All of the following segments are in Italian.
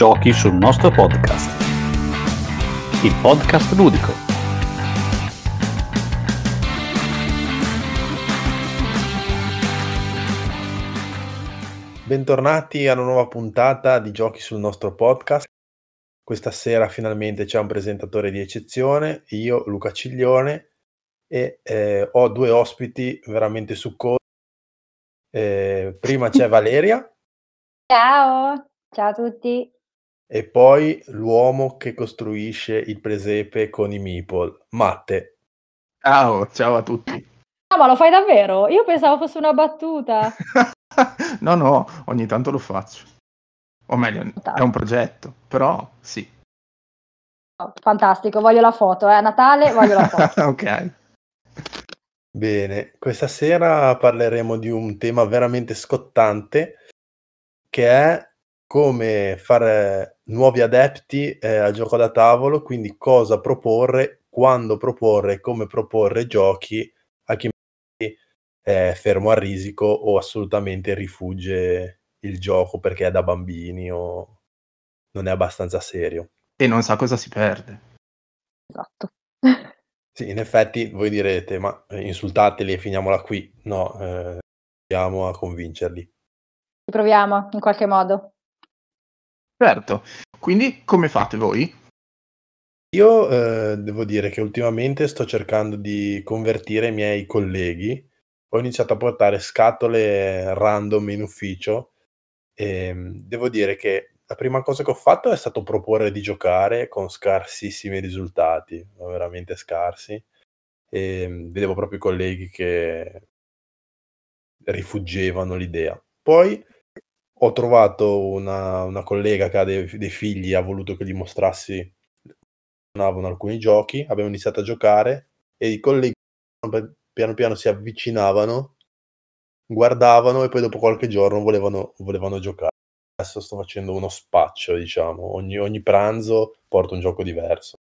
Giochi sul nostro podcast. Il podcast ludico. Bentornati a una nuova puntata di Giochi sul nostro podcast. Questa sera finalmente c'è un presentatore di eccezione, io Luca Ciglione e eh, ho due ospiti veramente succosi. Eh, prima c'è Valeria. Ciao, ciao a tutti. E poi l'uomo che costruisce il presepe con i meeple, Matte. Ciao, ciao a tutti. Ah, ma lo fai davvero? Io pensavo fosse una battuta. no, no, ogni tanto lo faccio. O meglio, è un progetto, però sì. Fantastico, voglio la foto, eh. A Natale voglio la foto. ok. Bene, questa sera parleremo di un tema veramente scottante che è come fare nuovi adepti eh, al gioco da tavolo, quindi cosa proporre, quando proporre, come proporre giochi a chi è fermo a risico o assolutamente rifugge il gioco perché è da bambini o non è abbastanza serio. E non sa cosa si perde. Esatto. Sì, in effetti voi direte, ma insultateli e finiamola qui. No, eh, proviamo a convincerli. Ci proviamo in qualche modo. Certo, quindi come fate voi? Io eh, devo dire che ultimamente sto cercando di convertire i miei colleghi. Ho iniziato a portare scatole random in ufficio e mm, devo dire che la prima cosa che ho fatto è stato proporre di giocare con scarsissimi risultati, veramente scarsi. E mm, vedevo proprio i colleghi che rifuggevano l'idea. Poi ho trovato una, una collega che ha dei, dei, figli, ha voluto che gli mostrassi funzionavano alcuni giochi, abbiamo iniziato a giocare e i colleghi piano piano si avvicinavano, guardavano e poi dopo qualche giorno volevano, volevano giocare. Adesso sto facendo uno spaccio, diciamo, ogni, ogni pranzo porto un gioco diverso.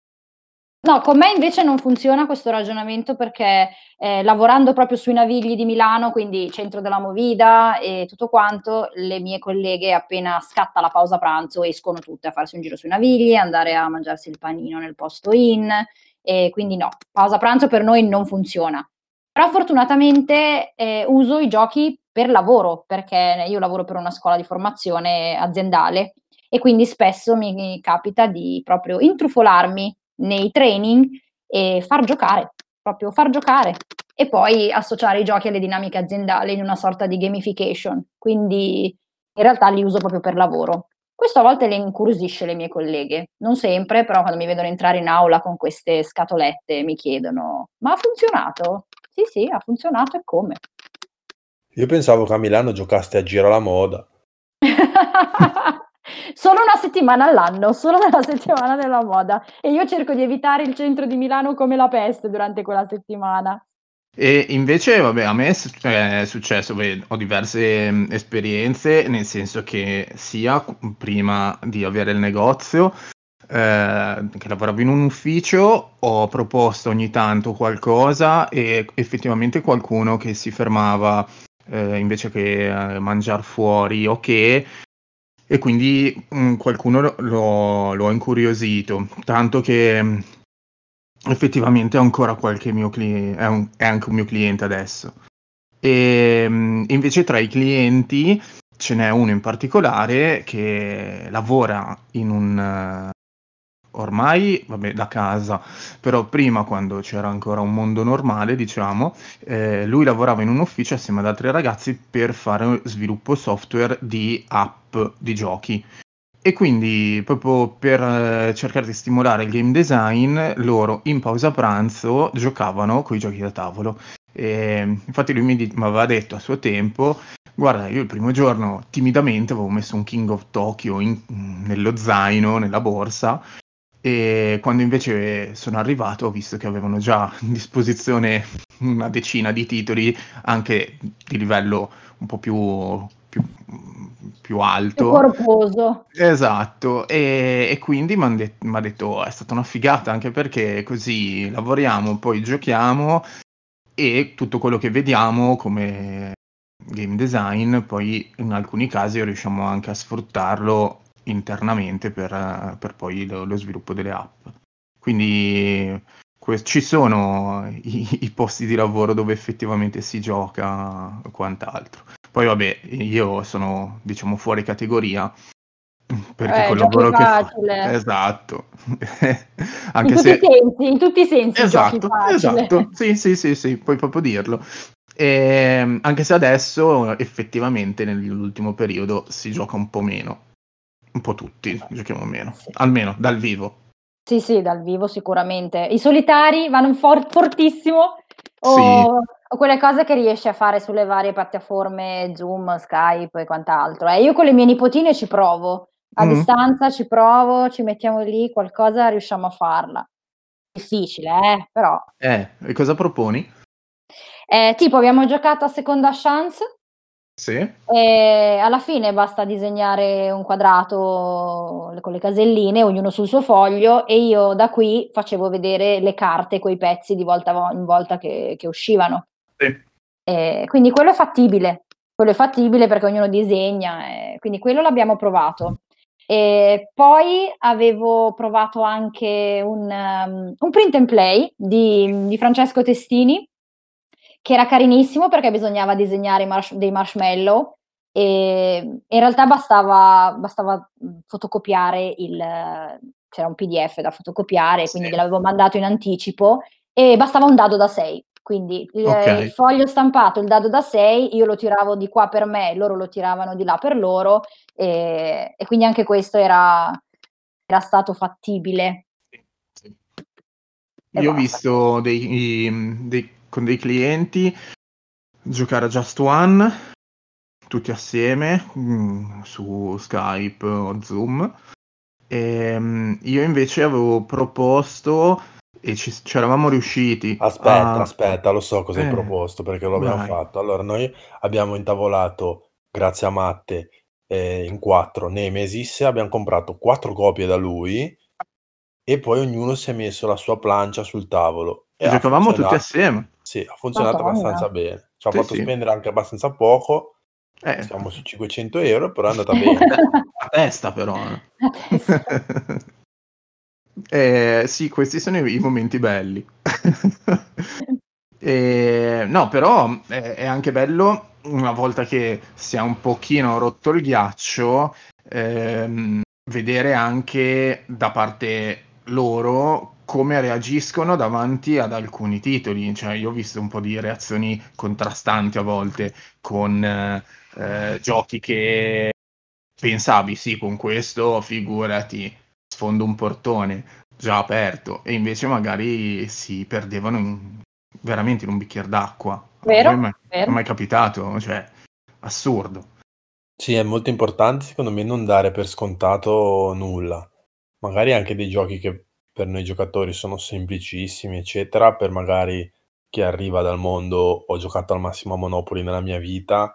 No, con me invece non funziona questo ragionamento perché eh, lavorando proprio sui Navigli di Milano, quindi centro della Movida e tutto quanto, le mie colleghe appena scatta la pausa pranzo escono tutte a farsi un giro sui Navigli, andare a mangiarsi il panino nel posto in e quindi no, pausa pranzo per noi non funziona. Però fortunatamente eh, uso i giochi per lavoro, perché io lavoro per una scuola di formazione aziendale e quindi spesso mi capita di proprio intrufolarmi nei training e far giocare, proprio far giocare e poi associare i giochi alle dinamiche aziendali in una sorta di gamification. Quindi in realtà li uso proprio per lavoro. Questo a volte le incuriosisce le mie colleghe, non sempre, però quando mi vedono entrare in aula con queste scatolette mi chiedono: "Ma ha funzionato?" Sì, sì, ha funzionato e come. Io pensavo che a Milano giocaste a Giro alla moda. Solo una settimana all'anno, solo nella settimana della moda. E io cerco di evitare il centro di Milano come la peste durante quella settimana. E invece, vabbè, a me è successo, beh, ho diverse mm, esperienze, nel senso che sia prima di avere il negozio, eh, che lavoravo in un ufficio, ho proposto ogni tanto qualcosa e effettivamente qualcuno che si fermava eh, invece che eh, mangiare fuori o che e quindi mh, mm, qualcuno lo, lo, ha incuriosito, tanto che mh, mm, effettivamente è ancora qualche mio cliente, è, è, anche un mio cliente adesso. E mh, mm, invece tra i clienti ce n'è uno in particolare che lavora in un, ormai vabbè, da casa, però prima quando c'era ancora un mondo normale, diciamo, eh, lui lavorava in un ufficio assieme ad altri ragazzi per fare sviluppo software di app di giochi. E quindi proprio per eh, cercare di stimolare il game design, loro in pausa pranzo giocavano con i giochi da tavolo. E, infatti lui mi, mi aveva detto a suo tempo Guarda, io il primo giorno timidamente avevo messo un King of Tokyo in, nello zaino, nella borsa, e quando invece sono arrivato ho visto che avevano già a disposizione una decina di titoli, anche di livello un po' più, più, più alto. Più corposo. Esatto, e, e quindi mi ha det- detto è stata una figata anche perché così lavoriamo, poi giochiamo e tutto quello che vediamo come game design, poi in alcuni casi riusciamo anche a sfruttarlo internamente per, per poi lo, lo, sviluppo delle app. Quindi que- ci sono i, i, posti di lavoro dove effettivamente si gioca o quant'altro. Poi vabbè, io sono diciamo fuori categoria perché eh, col lavoro che facile. esatto anche in, se... tutti sensi, in tutti i sensi esatto esatto sì sì sì sì puoi proprio dirlo e, ehm, anche se adesso effettivamente nell'ultimo periodo si gioca un po' meno un po' tutti giochiamo meno sì. almeno dal vivo sì sì dal vivo sicuramente i solitari vanno for- fortissimo o, sì. o, quelle cose che riesci a fare sulle varie piattaforme Zoom, Skype e quant'altro eh, io con le mie nipotine ci provo a mm. distanza ci provo, ci mettiamo lì, qualcosa riusciamo a farla. Difficile, eh, però. Eh, e cosa proponi? Eh, tipo, abbiamo giocato a seconda chance. Sì. E alla fine basta disegnare un quadrato con le caselline, ognuno sul suo foglio, e io da qui facevo vedere le carte, quei pezzi di volta in volta che, che uscivano. Sì. E quindi quello è fattibile, quello è fattibile perché ognuno disegna, quindi quello l'abbiamo provato. E poi avevo provato anche un, um, un print and play di, di, Francesco Testini, che era carinissimo perché bisognava disegnare marsh- dei marshmallow e in realtà bastava, bastava fotocopiare il... c'era un PDF da fotocopiare, quindi sì. gliel'avevo mandato in anticipo e bastava un dado da 6. Quindi il, okay. il, foglio stampato, il dado da 6, io lo tiravo di qua per me, loro lo tiravano di là per loro e, e quindi anche questo era, era stato fattibile. Sì, sì. Io ho visto dei, dei, con dei clienti giocare a Just One tutti assieme mh, mm, su Skype o Zoom. E, ehm, io invece avevo proposto e ci, ci eravamo riusciti. Aspetta, a... aspetta, lo so cosa eh, hai proposto perché lo abbiamo vai. fatto. Allora, noi abbiamo intavolato, grazie a Matte, eh, in quattro Nemesis, abbiamo comprato quattro copie da lui e poi ognuno si è messo la sua plancia sul tavolo. E giocavamo tutti assieme. Sì, ha funzionato Madonna. abbastanza bene. Ci ha sì, fatto sì. spendere anche abbastanza poco. Eh. Siamo su 500 euro, però è andata bene. a testa, però. Eh. A testa. Eh, sì, questi sono i, i momenti belli. eh, no, però è, è, anche bello una volta che si è un pochino rotto il ghiaccio, ehm, vedere anche da parte loro come reagiscono davanti ad alcuni titoli. Cioè, io ho visto un po' di reazioni contrastanti a volte con eh, giochi che pensavi, sì, con questo figurati sfondo un portone già aperto e invece magari si perdevano in, veramente in un bicchiere d'acqua. Vero? Non è mai capitato, cioè assurdo. Sì, è molto importante secondo me non dare per scontato nulla. Magari anche dei giochi che per noi giocatori sono semplicissimi, eccetera, per magari chi arriva dal mondo ho giocato al massimo a Monopoli nella mia vita,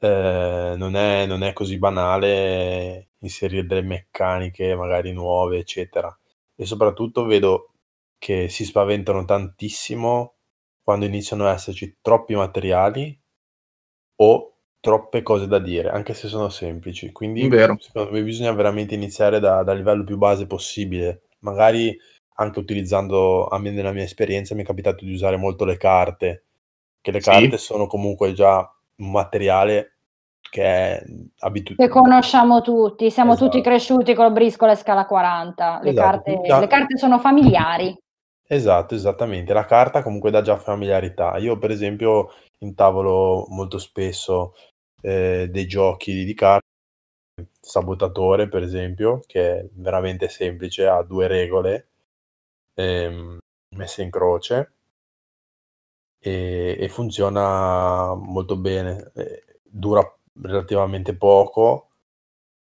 eh, non, è, non è così banale inserire delle meccaniche magari nuove, eccetera. E soprattutto vedo che si spaventano tantissimo quando iniziano ad esserci troppi materiali o troppe cose da dire, anche se sono semplici. Quindi Vero. secondo me bisogna veramente iniziare da, dal livello più base possibile. Magari anche utilizzando, a me nella mia esperienza mi è capitato di usare molto le carte, che le sì. carte sono comunque già un materiale che è abitudine. Che conosciamo tutti, siamo esatto. tutti cresciuti con il briscola e scala 40, le, esatto. carte, le carte sono familiari. Esatto, esattamente. La carta comunque dà già familiarità. Io per esempio intavolo molto spesso eh, dei giochi di carte, sabotatore per esempio, che è veramente semplice, ha due regole ehm, messe in croce e, e funziona molto bene. Eh, dura relativamente poco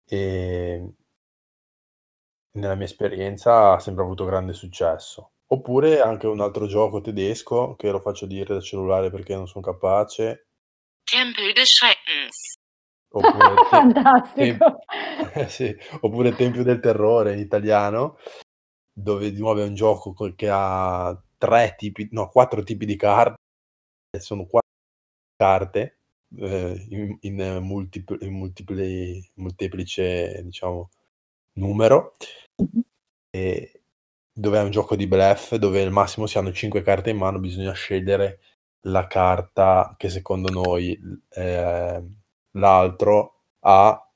e nella mia esperienza ha sempre avuto grande successo. Oppure anche un altro gioco tedesco che lo faccio dire da cellulare perché non sono capace. Tempel des Schreckens. Oppure, Fantastico. Tem- sì. Oppure Tempio del Terrore in italiano, dove di nuovo è un gioco che ha tre tipi, no, quattro tipi di carte. Sono quattro carte eh, in, in, multipl- in multipli, molteplice, diciamo, numero, e dove è un gioco di bluff, dove al massimo si hanno 5 carte in mano, bisogna scegliere la carta che secondo noi eh, l'altro ha,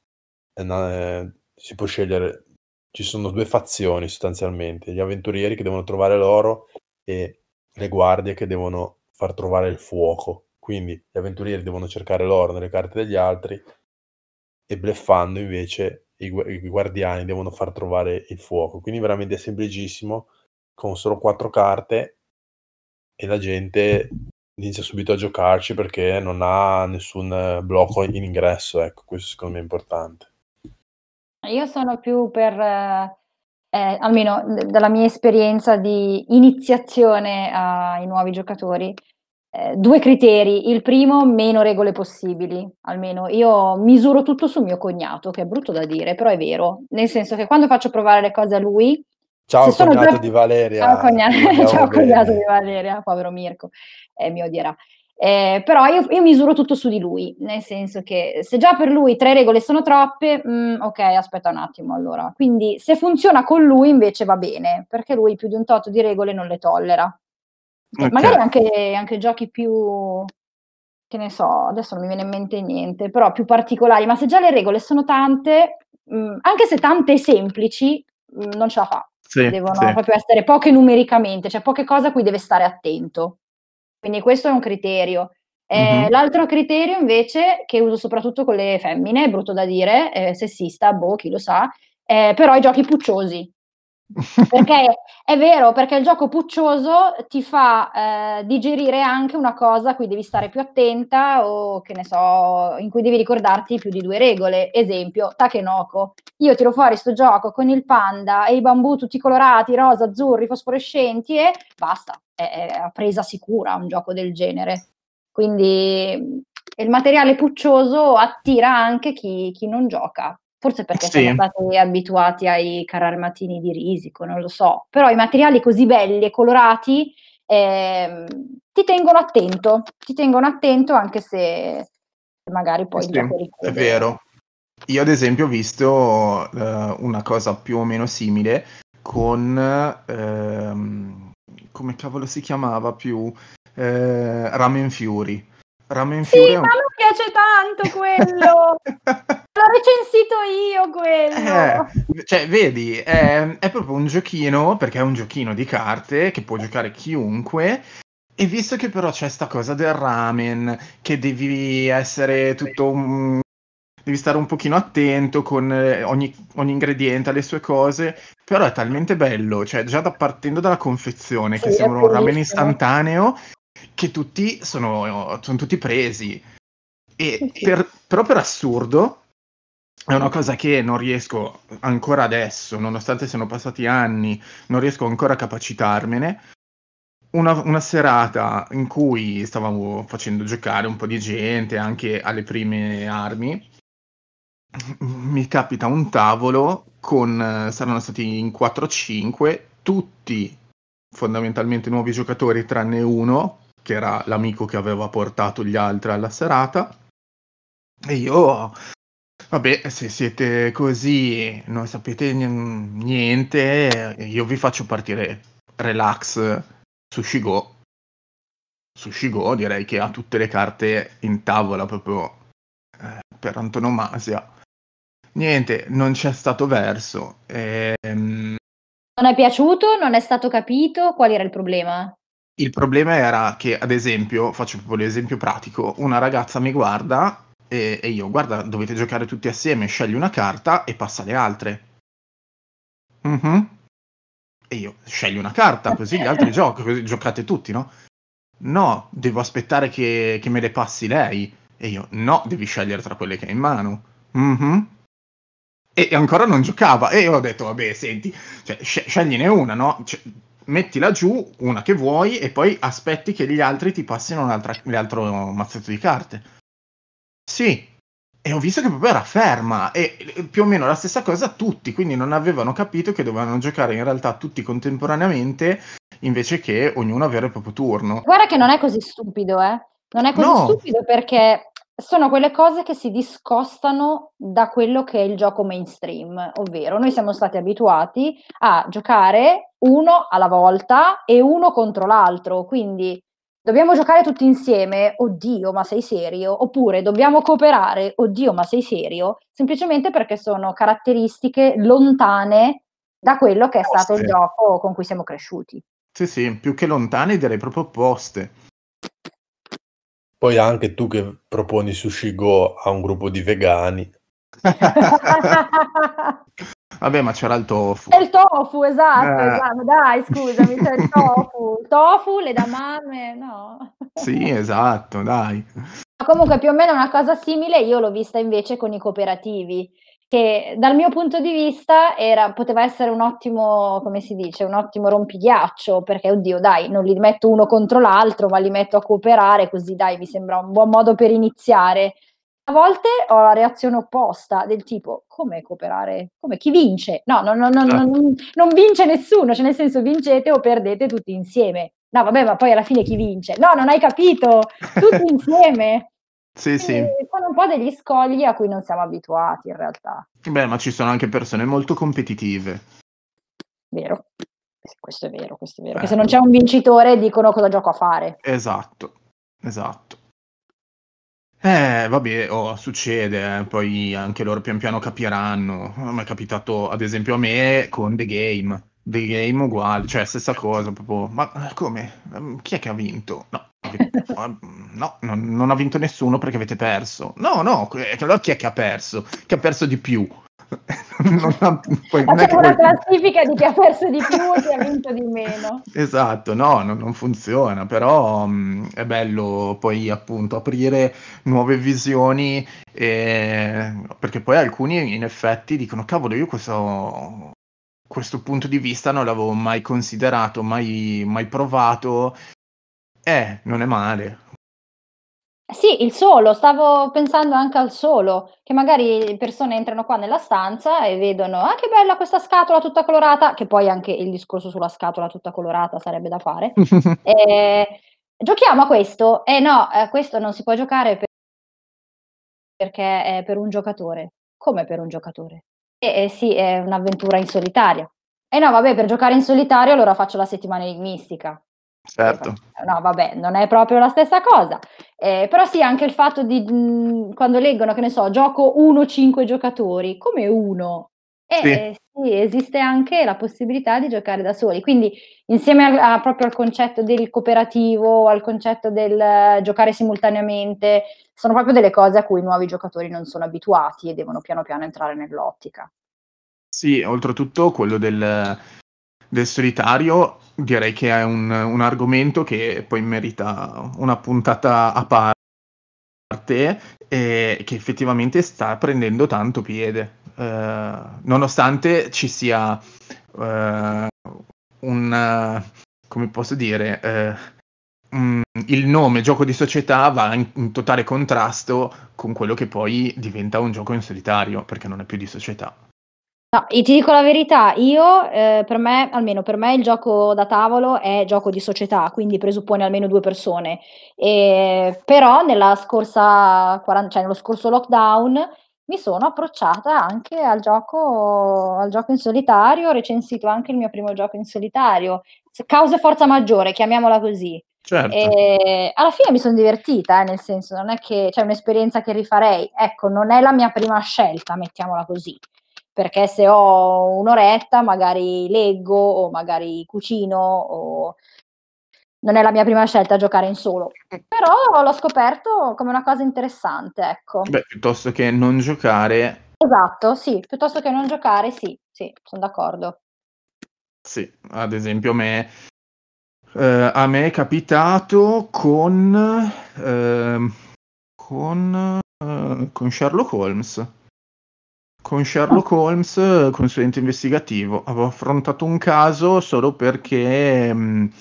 eh, si può scegliere, ci sono due fazioni sostanzialmente, gli avventurieri che devono trovare l'oro e le guardie che devono far trovare il fuoco. Quindi gli avventurieri devono cercare l'oro nelle carte degli altri e bleffando invece i, i guardiani devono far trovare il fuoco. Quindi veramente è semplicissimo, con solo quattro carte e la gente inizia subito a giocarci perché non ha nessun blocco in ingresso, ecco, questo secondo me è importante. Io sono più per, eh, almeno dalla mia esperienza di iniziazione ai nuovi giocatori, eh, due criteri. Il primo, meno regole possibili, almeno io misuro tutto sul mio cognato, che è brutto da dire, però è vero, nel senso che quando faccio provare le cose a lui... Ciao cognato già... di Valeria. Ciao, cognato, Ciao cognato di Valeria, povero Mirko, eh, mi odierà. Eh, però io, io, misuro tutto su di lui, nel senso che se già per lui tre regole sono troppe, mh, mm, ok, aspetta un attimo allora. Quindi se funziona con lui invece va bene, perché lui più di un tot di regole non le tollera. Okay. Magari anche, anche, giochi più, che ne so, adesso non mi viene in mente niente, però più particolari, ma se già le regole sono tante, mh, mm, anche se tante e semplici, mh, mm, non ce la fa. Sì, Devono sì. proprio essere poche numericamente, cioè poche cose a cui deve stare attento. Quindi questo è un criterio. Eh, mm-hmm. L'altro criterio invece, che uso soprattutto con le femmine, è brutto da dire, è sessista, boh, chi lo sa, eh, però i giochi pucciosi. Perché è vero, perché il gioco puccioso ti fa eh, digerire anche una cosa a cui devi stare più attenta o che ne so, in cui devi ricordarti più di due regole. Esempio, Takenoko. Io tiro fuori sto gioco con il panda e i bambù tutti colorati, rosa, azzurri, fosforescenti e basta, è, è presa sicura un gioco del genere. Quindi il materiale puccioso attira anche chi, chi non gioca. Forse perché sì. siamo stati abituati ai carri armatini di risico, non lo so. Però i materiali così belli e colorati eh, ti tengono attento, ti tengono attento anche se magari poi sì, È vero. Io ad esempio ho visto uh, una cosa più o meno simile con... Uh, come cavolo si chiamava più? Uh, Ramen Fury Ramen Fury. Sì, un... ma me piace tanto quello. L'ho recensito io quello. Eh, cioè, vedi, è, è, proprio un giochino, perché è un giochino di carte che può giocare chiunque. E visto che però c'è sta cosa del ramen, che devi essere tutto un... Devi stare un pochino attento con eh, ogni, ogni ingrediente, alle sue cose, però è talmente bello, cioè già da, partendo dalla confezione, che sembra un ramen istantaneo, che tutti sono, sono tutti presi. E per, però per assurdo, è una cosa che non riesco ancora adesso, nonostante siano passati anni, non riesco ancora a capacitarmene. Una, una, serata in cui stavamo facendo giocare un po' di gente anche alle prime armi, mi capita un tavolo con, saranno stati in 4-5, tutti fondamentalmente nuovi giocatori tranne uno, che era l'amico che aveva portato gli altri alla serata. E io, vabbè, se siete così, non sapete niente, io vi faccio partire relax su Shigo. Su Shigo direi che ha tutte le carte in tavola proprio eh, per antonomasia. Niente, non c'è stato verso. Ehm... Non è piaciuto? Non è stato capito? Qual era il problema? Il problema era che, ad esempio, faccio proprio l'esempio pratico, una ragazza mi guarda e, e, io, guarda, dovete giocare tutti assieme, scegli una carta e passa le altre. Mm-hmm. E io, scegli una carta, così gli altri giocano, così giocate tutti, no? No, devo aspettare che, che, me le passi lei. E io, no, devi scegliere tra quelle che hai in mano. Mm-hmm. E, e ancora non giocava. E io ho detto, vabbè, senti, cioè, scegliene una, no? Cioè, mettila giù, una che vuoi, e poi aspetti che gli altri ti passino l'altro mazzetto di carte. Sì. E ho visto che proprio era ferma e più o meno la stessa cosa tutti, quindi non avevano capito che dovevano giocare in realtà tutti contemporaneamente invece che ognuno avere il proprio turno. Guarda che non è così stupido, eh. Non è così no. stupido perché sono quelle cose che si discostano da quello che è il gioco mainstream, ovvero noi siamo stati abituati a giocare uno alla volta e uno contro l'altro, quindi dobbiamo giocare tutti insieme, oddio, ma sei serio? Oppure dobbiamo cooperare, oddio, ma sei serio? Semplicemente perché sono caratteristiche lontane da quello che è stato il gioco con cui siamo cresciuti. Sì, sì, più che lontane direi proprio opposte. Poi anche tu che proponi Sushi Go a un gruppo di vegani. Vabbè, ma c'era il tofu. È il tofu, esatto, Eh. esatto. Dai, scusami, c'è il tofu. Il tofu, le damame, no. Sì, esatto, dai. Ma Comunque più o meno una cosa simile io l'ho vista invece con i cooperativi, che dal mio punto di vista era, poteva essere un ottimo, come si dice, un ottimo rompighiaccio, perché oddio dai, non li metto uno contro l'altro, ma li metto a cooperare, così dai, mi sembra un buon modo per iniziare. A volte ho la reazione opposta, del tipo, come cooperare? Come chi vince? No, no, no, no, no, non, non vince nessuno, cioè nel senso vincete o perdete tutti insieme. No, vabbè, ma poi alla fine chi vince? No, non hai capito, tutti insieme. Sì, sì. Quindi sono un po' degli scogli a cui non siamo abituati in realtà, Beh, ma ci sono anche persone molto competitive. vero? Questo è vero, questo è vero. Eh. Che se non c'è un vincitore dicono cosa gioco a fare. Esatto, esatto. Eh, vabbè, oh, succede, eh, poi anche loro pian piano capiranno. A me è capitato, ad esempio, a me con The Game. The Game uguale, cioè stessa cosa, proprio. Ma eh, come? Ehm, Chi è che ha vinto? No, no, non, non ha vinto nessuno perché avete perso. No, no, eh, allora chi è che ha perso? Chi ha perso di più? Non ha- poi non Facciamo una classifica di chi ha perso di più e chi ha vinto di meno. Esatto, no, non, non funziona, però mh, è bello poi appunto aprire nuove visioni, eh, perché poi alcuni in effetti dicono, cavolo, io questo, questo punto di vista non l'avevo mai considerato, mai, mai provato, eh, non è male. Sì, il solo, stavo pensando anche al solo, che magari persone entrano qua nella stanza e vedono, ah che bella questa scatola tutta colorata, che poi anche il discorso sulla scatola tutta colorata sarebbe da fare. Eh, giochiamo a questo? Eh no, eh, questo non si può giocare per- perché è per un giocatore. Come per un giocatore? Eh, eh, sì, è un'avventura in solitaria. Eh no, vabbè, per giocare in solitario allora faccio la settimana enigmistica. Certo, No, vabbè, non è proprio la stessa cosa. Eh, però sì, anche il fatto di mh, quando leggono, che ne so, gioco 1-5 giocatori, come uno? Eh, Sì. eh, sì, esiste anche la possibilità di giocare da soli. Quindi, insieme al- a- proprio al concetto del cooperativo, al concetto del eh, giocare simultaneamente, sono proprio delle cose a cui i nuovi giocatori non sono abituati e devono piano piano entrare nell'ottica. sì, oltretutto quello del, del solitario direi che è un, un argomento che poi merita una puntata a parte e che effettivamente sta prendendo tanto piede, Eh, nonostante ci sia eh, un, come posso dire, mm, il nome gioco di società va in, in totale contrasto con quello che poi diventa un gioco in solitario, perché non è più di società. No, e ti dico la verità, io eh, per me, almeno per me, il gioco da tavolo è gioco di società, quindi presuppone almeno due persone. E, però nella scorsa, cioè nello scorso lockdown mi sono approcciata anche al gioco, al gioco in solitario, ho recensito anche il mio primo gioco in solitario, causa forza maggiore, chiamiamola così. Certo. E alla fine mi sono divertita, eh, nel senso, non è che c'è un'esperienza che rifarei. Ecco, non è la mia prima scelta, mettiamola così perché se ho un'oretta magari leggo o magari cucino o non è la mia prima scelta giocare in solo, però l'ho scoperto come una cosa interessante, ecco. Beh, piuttosto che non giocare, Esatto, sì, piuttosto che non giocare, sì, sì, sono d'accordo. sì, ad esempio a me, eh, a me è capitato con, ehm, con, eh, con Sherlock Holmes. Con Sherlock Holmes, eh, consulente investigativo, avevo affrontato un caso solo perché mh,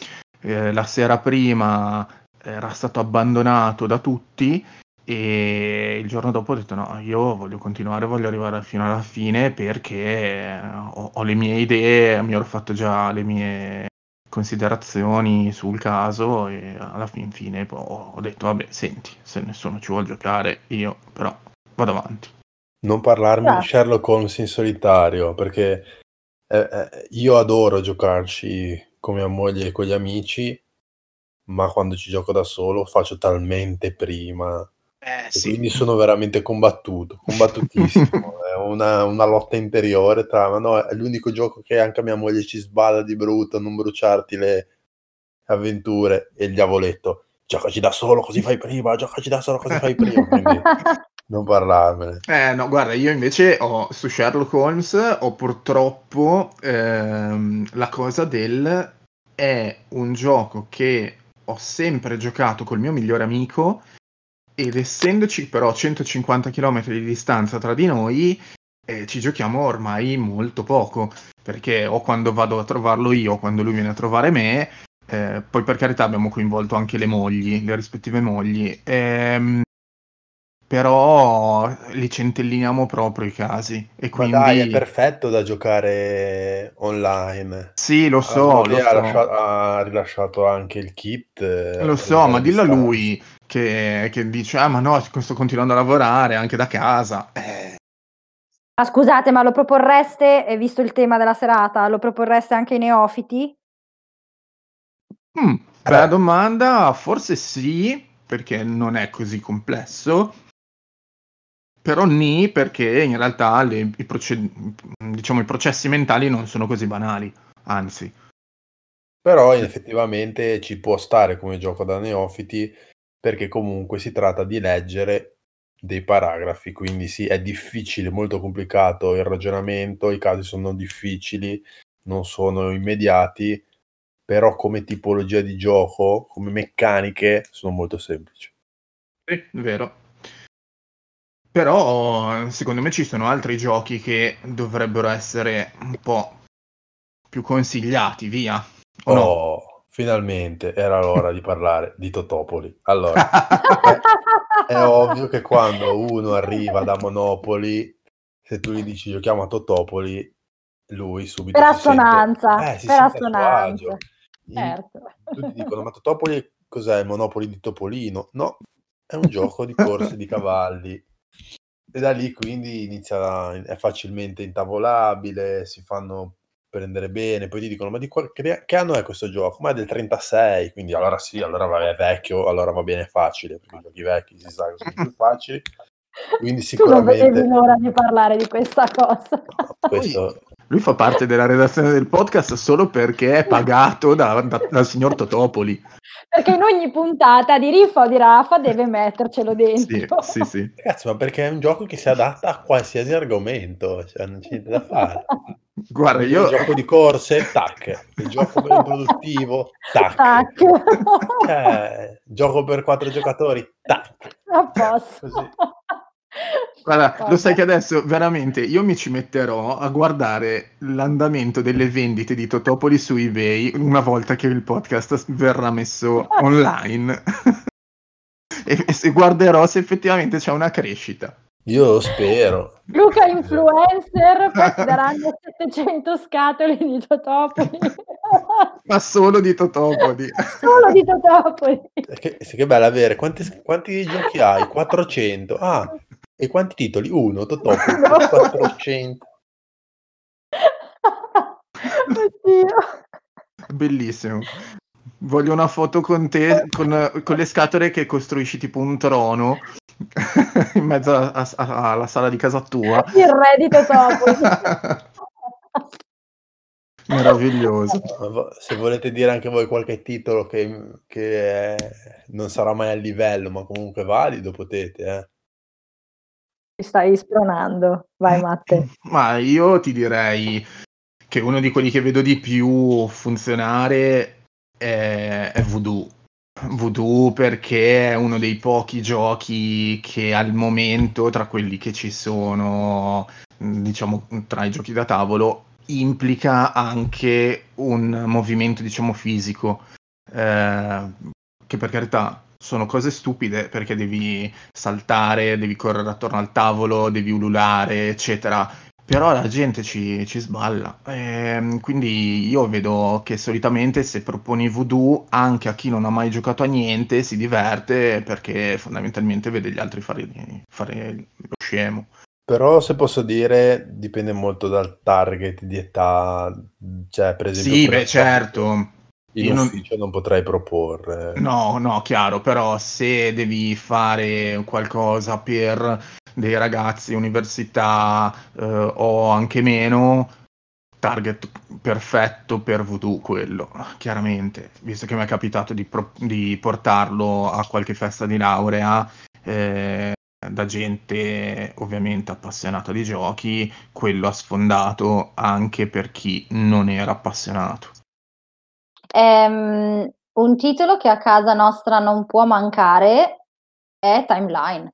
eh, la sera prima era stato abbandonato da tutti e il giorno dopo ho detto no, io voglio continuare, voglio arrivare fino alla fine perché ho, ho le mie idee, mi ero fatto già le mie considerazioni sul caso e alla fin fine poi ho detto vabbè senti se nessuno ci vuole giocare io però vado avanti Non parlarmi di Grazie. Sherlock Holmes in solitario, perché eh, eh, io adoro giocarci con mia moglie e con gli amici, ma quando ci gioco da solo faccio talmente prima eh e quindi sono veramente combattuto, combattutissimo. è una, una lotta interiore tra, ma no, è l'unico gioco che anche mia moglie ci sballa di brutto, non bruciarti le avventure e il diavoletto. Giocaci da solo così fai prima, giocaci da solo così fai prima. Quindi non parlarmene. Eh no, guarda, io invece ho su Sherlock Holmes ho purtroppo ehm, la cosa del è un gioco che ho sempre giocato col mio migliore amico ed essendoci però 150 km di distanza tra di noi eh, ci giochiamo ormai molto poco perché o quando vado a trovarlo io o quando lui viene a trovare me eh, poi per carità abbiamo coinvolto anche le mogli, le rispettive mogli ehm, però li centelliniamo proprio i casi e Ma quindi dai, è perfetto da giocare online. sì lo so, lo ha, so. lascia- ha rilasciato anche il kit. eh, Lo so, ma dillo a lui che, che dice: Ah, ma no, sto continuando a lavorare anche da casa. Eh, Ah, scusate, ma lo proporreste, e visto il tema della serata, lo proporreste anche ai neofiti? mm, bella Eh. domanda, forse sì, perché non è così complesso. Però ni perché in realtà le- i, proce- diciamo, i processi mentali non sono così banali, anzi. Però effettivamente ci può stare come gioco da neofiti perché comunque si tratta di leggere dei paragrafi, quindi sì, è difficile, molto complicato il ragionamento, i casi sono difficili, non sono immediati, però come tipologia di gioco, come meccaniche, sono molto semplici. Sì, vero. Però secondo me ci sono altri giochi che dovrebbero essere un po' più consigliati, via. O no? Oh, finalmente era l'ora di parlare di Totopoli. Allora, è ovvio che quando uno arriva da Monopoli, se tu gli dici giochiamo a Totopoli, lui subito Per sente- assonanza, eh, per sente a suo assonanza. Certo. Tutti dicono, ma Totopoli cos'è? Monopoli di Topolino? No, è un gioco di corse di cavalli. E da lì quindi inizia, è facilmente intavolabile, si fanno prendere bene, poi ti dicono, ma di qual- che, che anno è questo gioco? Ma è del 36, quindi allora sì, allora va- è vecchio, allora va bene facile, perché i giochi vecchi si sa che sono più facili. Quindi Tu non vedevi sicuramente l'ora di parlare di questa cosa. questo... Lui fa parte della redazione del podcast solo perché è pagato da- da- dal signor Totopoli. Perché in ogni puntata di Riffa o di Rafa deve mettercelo Sì, dentro. sì, sì. Ragazzi, ma perché è un gioco che si adatta a qualsiasi argomento, cioè non c'è niente da fare. Guarda, Il io gioco di corse, tac. Il gioco per il produttivo, tac. Tac. Cioè, gioco per quattro giocatori, tac. A posto. Così. Guarda, lo sai che adesso veramente io mi ci metterò a guardare l'andamento delle vendite di Totopoli su eBay una volta che il podcast verrà messo online. e, e se guarderò se effettivamente c'è una crescita. Io lo spero. Luca influencer, poi ti daranno 700 scatole di Totopoli. Ma solo di Totopoli. Solo di Totopoli. Che, che bello avere. Quanti, quanti giochi hai? 400. Ah, e quanti titoli? Uno, Totopoli. No. 400. Oddio. Bellissimo. Voglio una foto con te con, con le scatole che costruisci tipo un trono in mezzo a- a- alla sala di casa tua. Il re di Totopoli. Meraviglioso. Se volete dire anche voi qualche titolo che, che è- non sarà mai al livello, ma comunque valido, potete. Eh. Ti stai spronando. Vai Matte. Ma io ti direi che uno di quelli che vedo di più funzionare è, è Voodoo. Voodoo perché è uno dei pochi giochi che al momento, tra quelli che ci sono, mh, diciamo, tra i giochi da tavolo, implica anche un movimento, diciamo, fisico. eh, che per carità sono cose stupide perché devi saltare, devi correre attorno al tavolo, devi ululare, eccetera. però la gente ci, ci sballa. Ehm, quindi io vedo che solitamente se proponi voodoo anche a chi non ha mai giocato a niente si diverte perché fondamentalmente vede gli altri fare, fare lo scemo. Però se posso dire dipende molto dal target di età, cioè per esempio... Sì, per beh, certo. In Io non- ufficio non potrei proporre. No, no, chiaro, però se devi fare qualcosa per dei ragazzi, università eh, o anche meno, target perfetto per voodoo quello, chiaramente, visto che mi è capitato di, pro- di portarlo a qualche festa di laurea eh, da gente ovviamente appassionata di giochi, quello ha sfondato anche per chi non era appassionato. Ehm, un titolo che a casa nostra non può mancare è Timeline.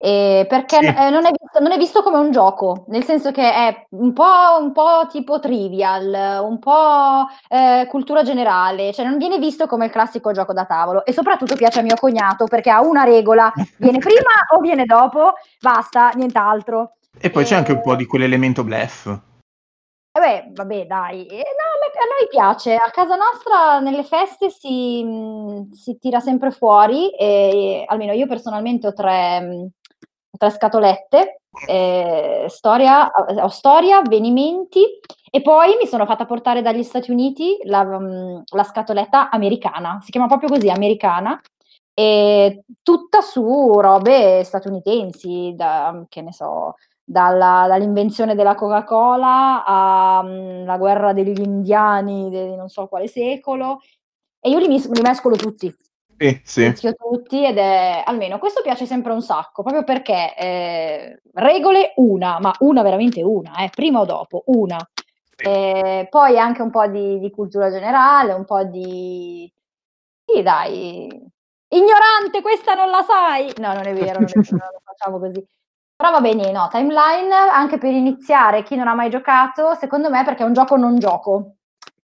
E perché Sì. eh, non, è visto, non è visto come un gioco, nel senso che è un po', un po' tipo trivial, un po' eh, cultura generale, cioè non viene visto come il classico gioco da tavolo e soprattutto piace a mio cognato perché ha una regola, viene prima o viene dopo, basta, nient'altro. E poi c'è anche un po' di quell'elemento bluff. Eh beh, vabbè, dai. Eh, no, a, noi piace. A casa nostra nelle feste si, mh, si tira sempre fuori, e, almeno io personalmente ho tre, mh, tre scatolette, eh, storia, ho storia, avvenimenti, e poi mi sono fatta portare dagli Stati Uniti la, mh, la scatoletta americana, si chiama proprio così, americana, e tutta su robe statunitensi, da, che ne so, dalla- dall'invenzione della Coca-Cola alla guerra degli indiani di non so quale secolo, e io li, mis- li mescolo tutti, Sì, sì. tutti ed è almeno questo piace sempre un sacco, proprio perché eh, regole una, ma una veramente una, eh, prima o dopo, una. Eh, poi anche un po' di, di cultura generale, un po' di... Sì, dai, ignorante, questa non la sai! No, non è vero, non, è vero, non lo facciamo così. Però va bene, no, timeline, anche per iniziare, chi non ha mai giocato, secondo me perché è un gioco non gioco.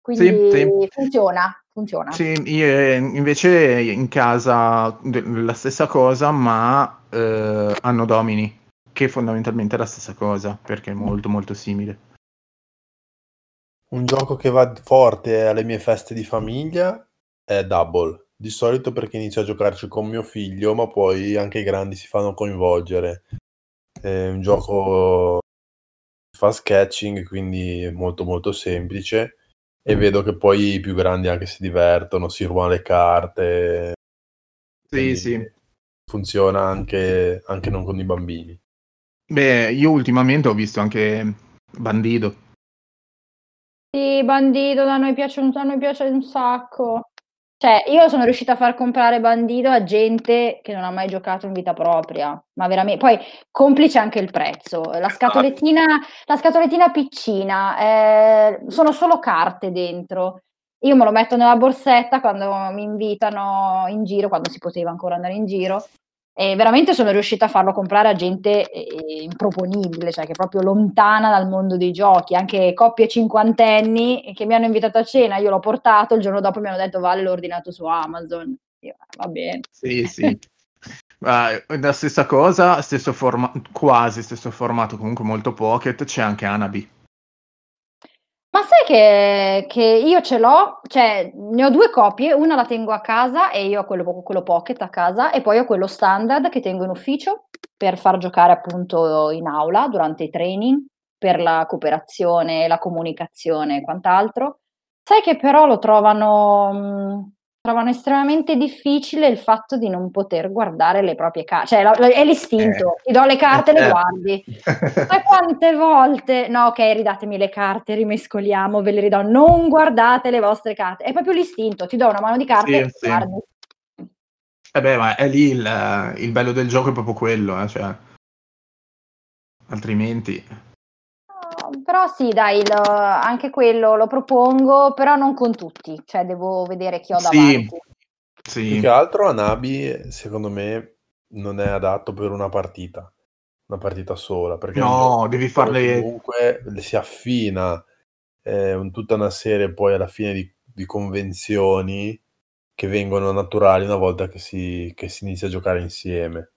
Quindi Sì, sì. funziona, funziona. Sì, io eh, invece in casa la stessa cosa, ma eh, hanno domini, che fondamentalmente è la stessa cosa, perché è molto molto simile. Un gioco che va forte alle mie feste di famiglia è Double. Di solito perché inizio a giocarci con mio figlio, ma poi anche i grandi si fanno coinvolgere. È un gioco che fa sketching, quindi è molto molto semplice. E vedo che poi i più grandi anche si divertono, si rubano le carte. Sì, sì. Funziona anche, anche non con i bambini. Beh, io ultimamente ho visto anche Bandido. Sì, Bandido, a noi piace un, a noi piace un sacco. Cioè, io sono riuscita a far comprare Bandido a gente che non ha mai giocato in vita propria, ma veramente. Poi complice anche il prezzo. La scatolettina, la scatolettina piccina, eh, sono solo carte dentro. Io me lo metto nella borsetta quando mi invitano in giro, quando si poteva ancora andare in giro. E veramente sono riuscita a farlo comprare a gente eh, improponibile, cioè che è proprio lontana dal mondo dei giochi, anche coppie cinquantenni che mi hanno invitato a cena, io l'ho portato, il giorno dopo mi hanno detto Valle l'ho ordinato su Amazon. Io, "Ah, va bene. Sì, sì. Ah, la stessa cosa, stesso forma- quasi stesso formato, comunque molto pocket, c'è anche Anabi. Ma sai che, che io ce l'ho, cioè ne ho due copie, una la tengo a casa e io ho quello, quello pocket a casa e poi ho quello standard che tengo in ufficio per far giocare appunto in aula durante i training, per la cooperazione, la comunicazione e quant'altro. Sai che però lo trovano, trovano estremamente difficile il fatto di non poter guardare le proprie carte, cioè la- la- è l'istinto, ti do le carte e le Eh. guardi. Ma quante volte? No, ok, ridatemi le carte, rimescoliamo, ve le ridò. Non guardate le vostre carte. È proprio l'istinto, ti do una mano di carte, Sì, sì. guardi. Eh beh, ma è lì il, il bello del gioco è proprio quello, eh, cioè. Altrimenti... Però sì, dai, lo- anche quello lo propongo, però non con tutti, cioè devo vedere chi ho Sì. davanti. Più Sì, che altro Anabi, secondo me, non è adatto per una partita, una partita sola, perché No, devi farle- comunque si affina eh, un- tutta una serie poi alla fine di, di convenzioni che vengono naturali una volta che si, che si inizia a giocare insieme.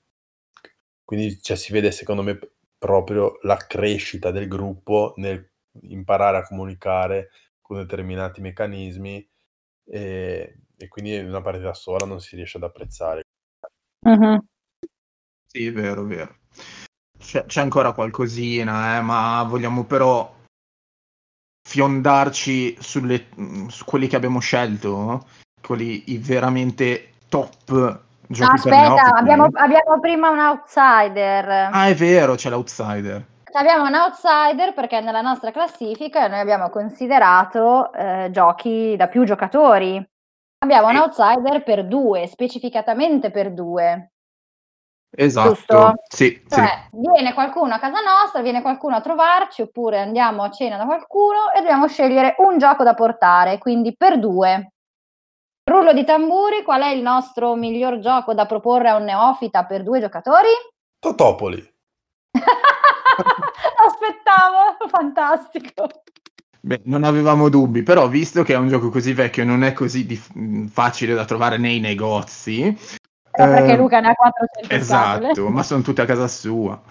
Quindi cioè, si vede secondo me proprio la crescita del gruppo nel imparare a comunicare con determinati meccanismi e, e quindi in una partita sola non si riesce ad apprezzare. Mhm. Sì, è vero, è vero. C'è, c'è ancora qualcosina, eh, ma vogliamo però fiondarci sulle- su quelli che abbiamo scelto, quelli i veramente top per Aspetta, abbiamo, abbiamo prima un outsider. Ah, è vero, c'è l'outsider. Abbiamo un outsider perché nella nostra classifica noi abbiamo considerato eh, giochi da più giocatori. Abbiamo un Sì. outsider per due, specificatamente per due. Esatto. Giusto? Sì, sì. Cioè, viene qualcuno a casa nostra, viene qualcuno a trovarci, oppure andiamo a cena da qualcuno e dobbiamo scegliere un gioco da portare, quindi per due. Rullo di tamburi, qual è il nostro miglior gioco da proporre a un neofita per due giocatori? Totopoli. Aspettavo, fantastico. Beh, non avevamo dubbi, però visto che è un gioco così vecchio e non è così dif- facile da trovare nei negozi. Eh, perché eh, Luca ne ha 400 scatole. Esatto, ma sono tutte a casa sua.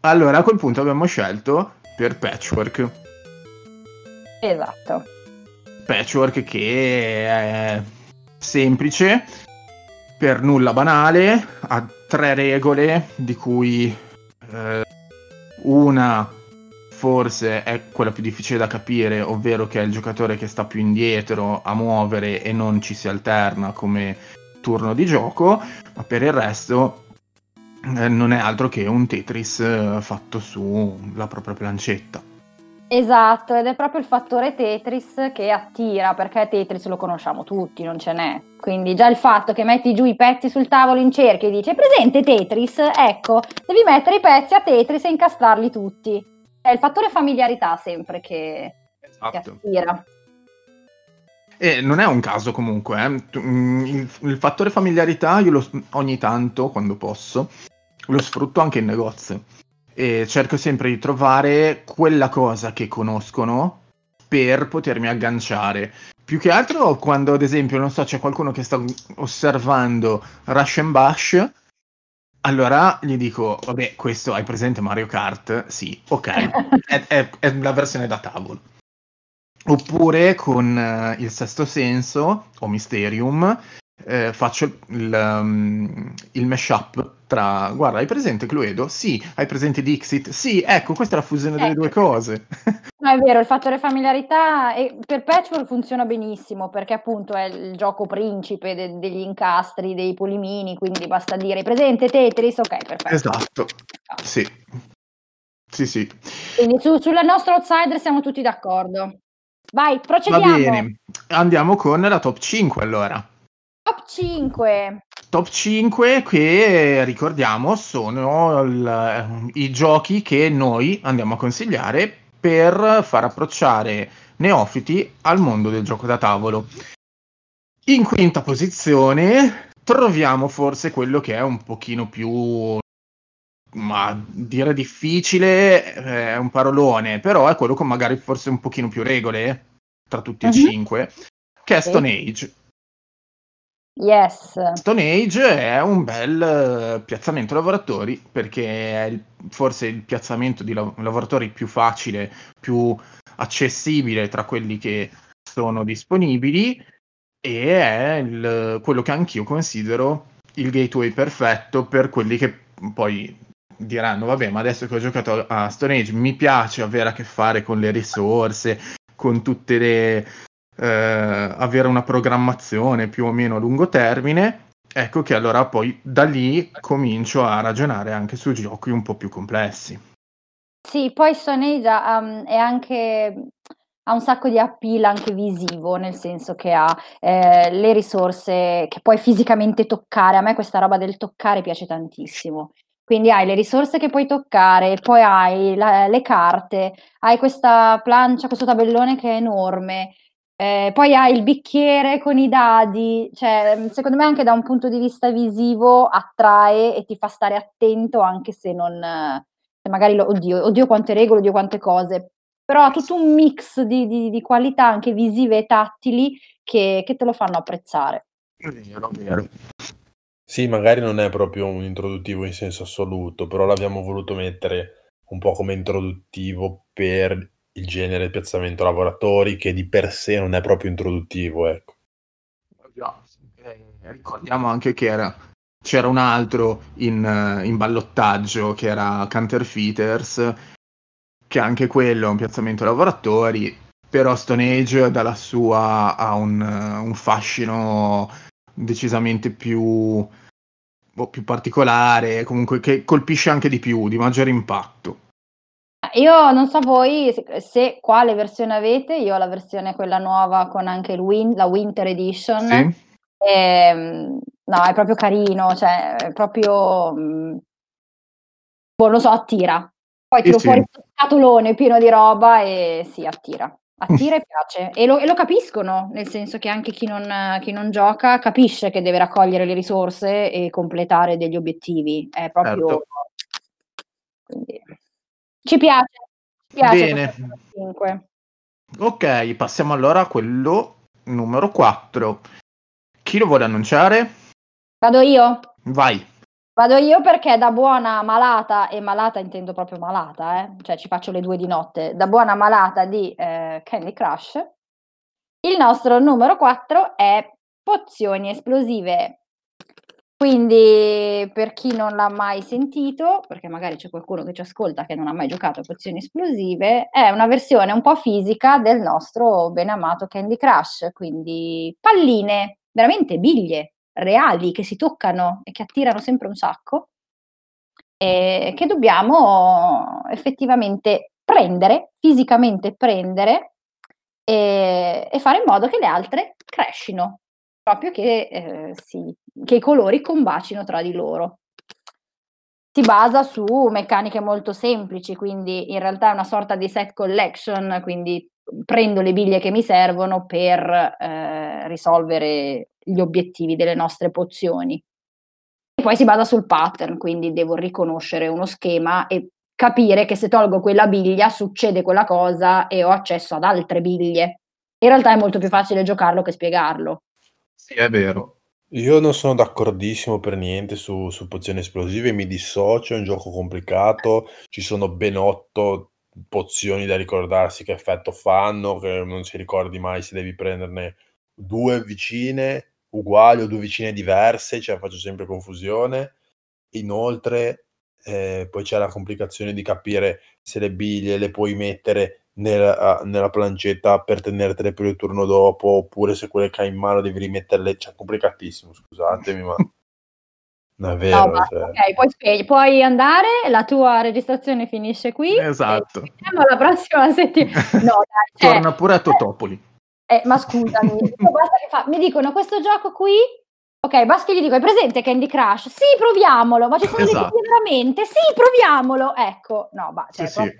Allora, a quel punto abbiamo scelto per Patchwork. Esatto. Patchwork che è semplice, per nulla banale, ha tre regole, di cui eh, una forse è quella più difficile da capire, ovvero che è il giocatore che sta più indietro a muovere e non ci si alterna come turno di gioco, ma per il resto eh, non è altro che un Tetris eh, fatto sulla propria plancetta. Esatto, ed è proprio il fattore Tetris che attira, perché Tetris lo conosciamo tutti, non ce n'è. Quindi già il fatto che metti giù i pezzi sul tavolo in cerchio e dici "È presente Tetris? Ecco, devi mettere i pezzi a Tetris e incastrarli tutti. È il fattore familiarità sempre che, che Esatto. attira. E non è un caso comunque, eh. Mm, il, il fattore familiarità io lo, ogni tanto, quando posso, lo sfrutto anche in negozio e cerco sempre di trovare quella cosa che conoscono per potermi agganciare. Più che altro quando ad esempio, non so, c'è qualcuno che sta osservando Rush and Bash, allora gli dico, vabbè, questo hai presente Mario Kart? Sì, ok, è, è- è la versione da tavolo. Oppure con eh, il sesto senso o Mysterium eh, faccio il, um, il mashup tra guarda, hai presente Cluedo? Sì, hai presente Dixit? Sì, ecco, questa è la fusione delle Ecco. due cose. No, è vero, il fattore familiarità e per Patchwork funziona benissimo perché appunto è il gioco principe de- degli incastri, dei polimini, quindi basta dire "Hai presente Tetris? Ok, perfetto. esatto. Sì. Sì, sì. Quindi su- sulla nostra outsider siamo tutti d'accordo. Vai, Va procediamo. bene. Andiamo con la top 5 allora. Top 5. Top 5 che ricordiamo sono il- i giochi che noi andiamo a consigliare per far approcciare neofiti al mondo del gioco da tavolo. In quinta posizione troviamo forse quello che è un pochino più ma dire difficile è un parolone, però è quello con magari forse un pochino più regole tra tutti e Mhm. cinque, che è. Stone Age. Yes. Stone Age è un bel eh, piazzamento lavoratori perché è forse il piazzamento di lav- lavoratori più facile, più accessibile tra quelli che sono disponibili e è il- quello che anch'io considero il gateway perfetto per quelli che poi diranno vabbè ma adesso che ho giocato a Stone Age mi piace avere a che fare con le risorse, con tutte le eh, avere una programmazione più o meno a lungo termine, ecco che allora poi da lì comincio a ragionare anche su giochi un po' più complessi. Sì, poi ha, um, è anche ha un sacco di appeal anche visivo, nel senso che ha eh, le risorse che puoi fisicamente toccare. A me questa roba del toccare piace tantissimo. Quindi hai le risorse che puoi toccare, poi hai la- le carte, hai questa plancia, questo tabellone che è enorme, eh, poi hai il bicchiere con i dadi, cioè secondo me anche da un punto di vista visivo attrae e ti fa stare attento anche se non, se magari, lo- oddio, oddio quante regole, oddio quante cose, però ha tutto un mix di, di- di qualità anche visive e tattili che, che te lo fanno apprezzare. Vero, vero. Sì, magari non è proprio un introduttivo in senso assoluto, però l'abbiamo voluto mettere un po' come introduttivo per il genere piazzamento lavoratori che di per sé non è proprio introduttivo, ecco. Eh, ricordiamo anche che era, c'era un altro in, eh, in ballottaggio che era Counterfeiters, che anche quello è un piazzamento lavoratori, però Stone Age dalla sua ha un, un fascino decisamente più, boh, più particolare, comunque che colpisce anche di più, di maggiore impatto. Io non so voi se, se quale versione avete, io ho la versione quella nuova con anche il win, la Winter Edition. Sì. E, no, è proprio carino, cioè è proprio... mm, Boh, non so, attira. Poi tiro sì. fuori questo scatolone pieno di roba e sì, attira. Attira e piace. E lo, e lo capiscono, nel senso che anche chi non, chi non gioca capisce che deve raccogliere le risorse e completare degli obiettivi. È proprio... Certo. Quindi, ci piace. Ci piace Bene. Ok, passiamo allora a quello numero 4. Chi lo vuole annunciare? Vado io? Vai. Vado io perché da buona malata, e malata intendo proprio malata, eh? cioè ci faccio le due di notte, da buona malata di eh, Candy Crush, il nostro numero 4 è pozioni esplosive. Quindi per chi non l'ha mai sentito, perché magari c'è qualcuno che ci ascolta che non ha mai giocato a pozioni esplosive, è una versione un po' fisica del nostro ben amato Candy Crush, quindi palline, veramente biglie reali che si toccano e che attirano sempre un sacco, e che dobbiamo effettivamente prendere, fisicamente prendere e, e fare in modo che le altre crescino, proprio che, eh, si- che i colori combacino tra di loro. Si basa su meccaniche molto semplici, quindi in realtà è una sorta di set collection, quindi prendo le biglie che mi servono per eh, risolvere gli obiettivi delle nostre pozioni. E poi si basa sul pattern, quindi devo riconoscere uno schema e capire che se tolgo quella biglia succede quella cosa e ho accesso ad altre biglie. In realtà è molto più facile giocarlo che spiegarlo. Sì, è vero. Io non sono d'accordissimo per niente su, su pozioni esplosive, mi dissocio, è un gioco complicato, ci sono ben otto pozioni da ricordarsi che effetto fanno, che non si ricordi mai se devi prenderne due vicine uguali o due vicine diverse, cioè faccio sempre confusione. Inoltre, eh, poi c'è la complicazione di capire se le biglie le puoi mettere nella, nella plancetta per tenertele per il turno dopo, oppure se quelle che hai in mano devi rimetterle, cioè complicatissimo, scusatemi, ma è No, cioè. ok, puoi, spie- puoi andare, la tua registrazione finisce qui. Esatto. E ci vediamo la prossima settimana. No, dai, cioè, Torna pure a Totopoli. eh, ma scusami, io basta che fa- mi dicono questo gioco qui. Ok, basta che gli dico, hai presente Candy Crush? Sì, proviamolo, ma ci sono Esatto. veramente? Sì, proviamolo. Ecco, no, ma cioè, Sì, sì.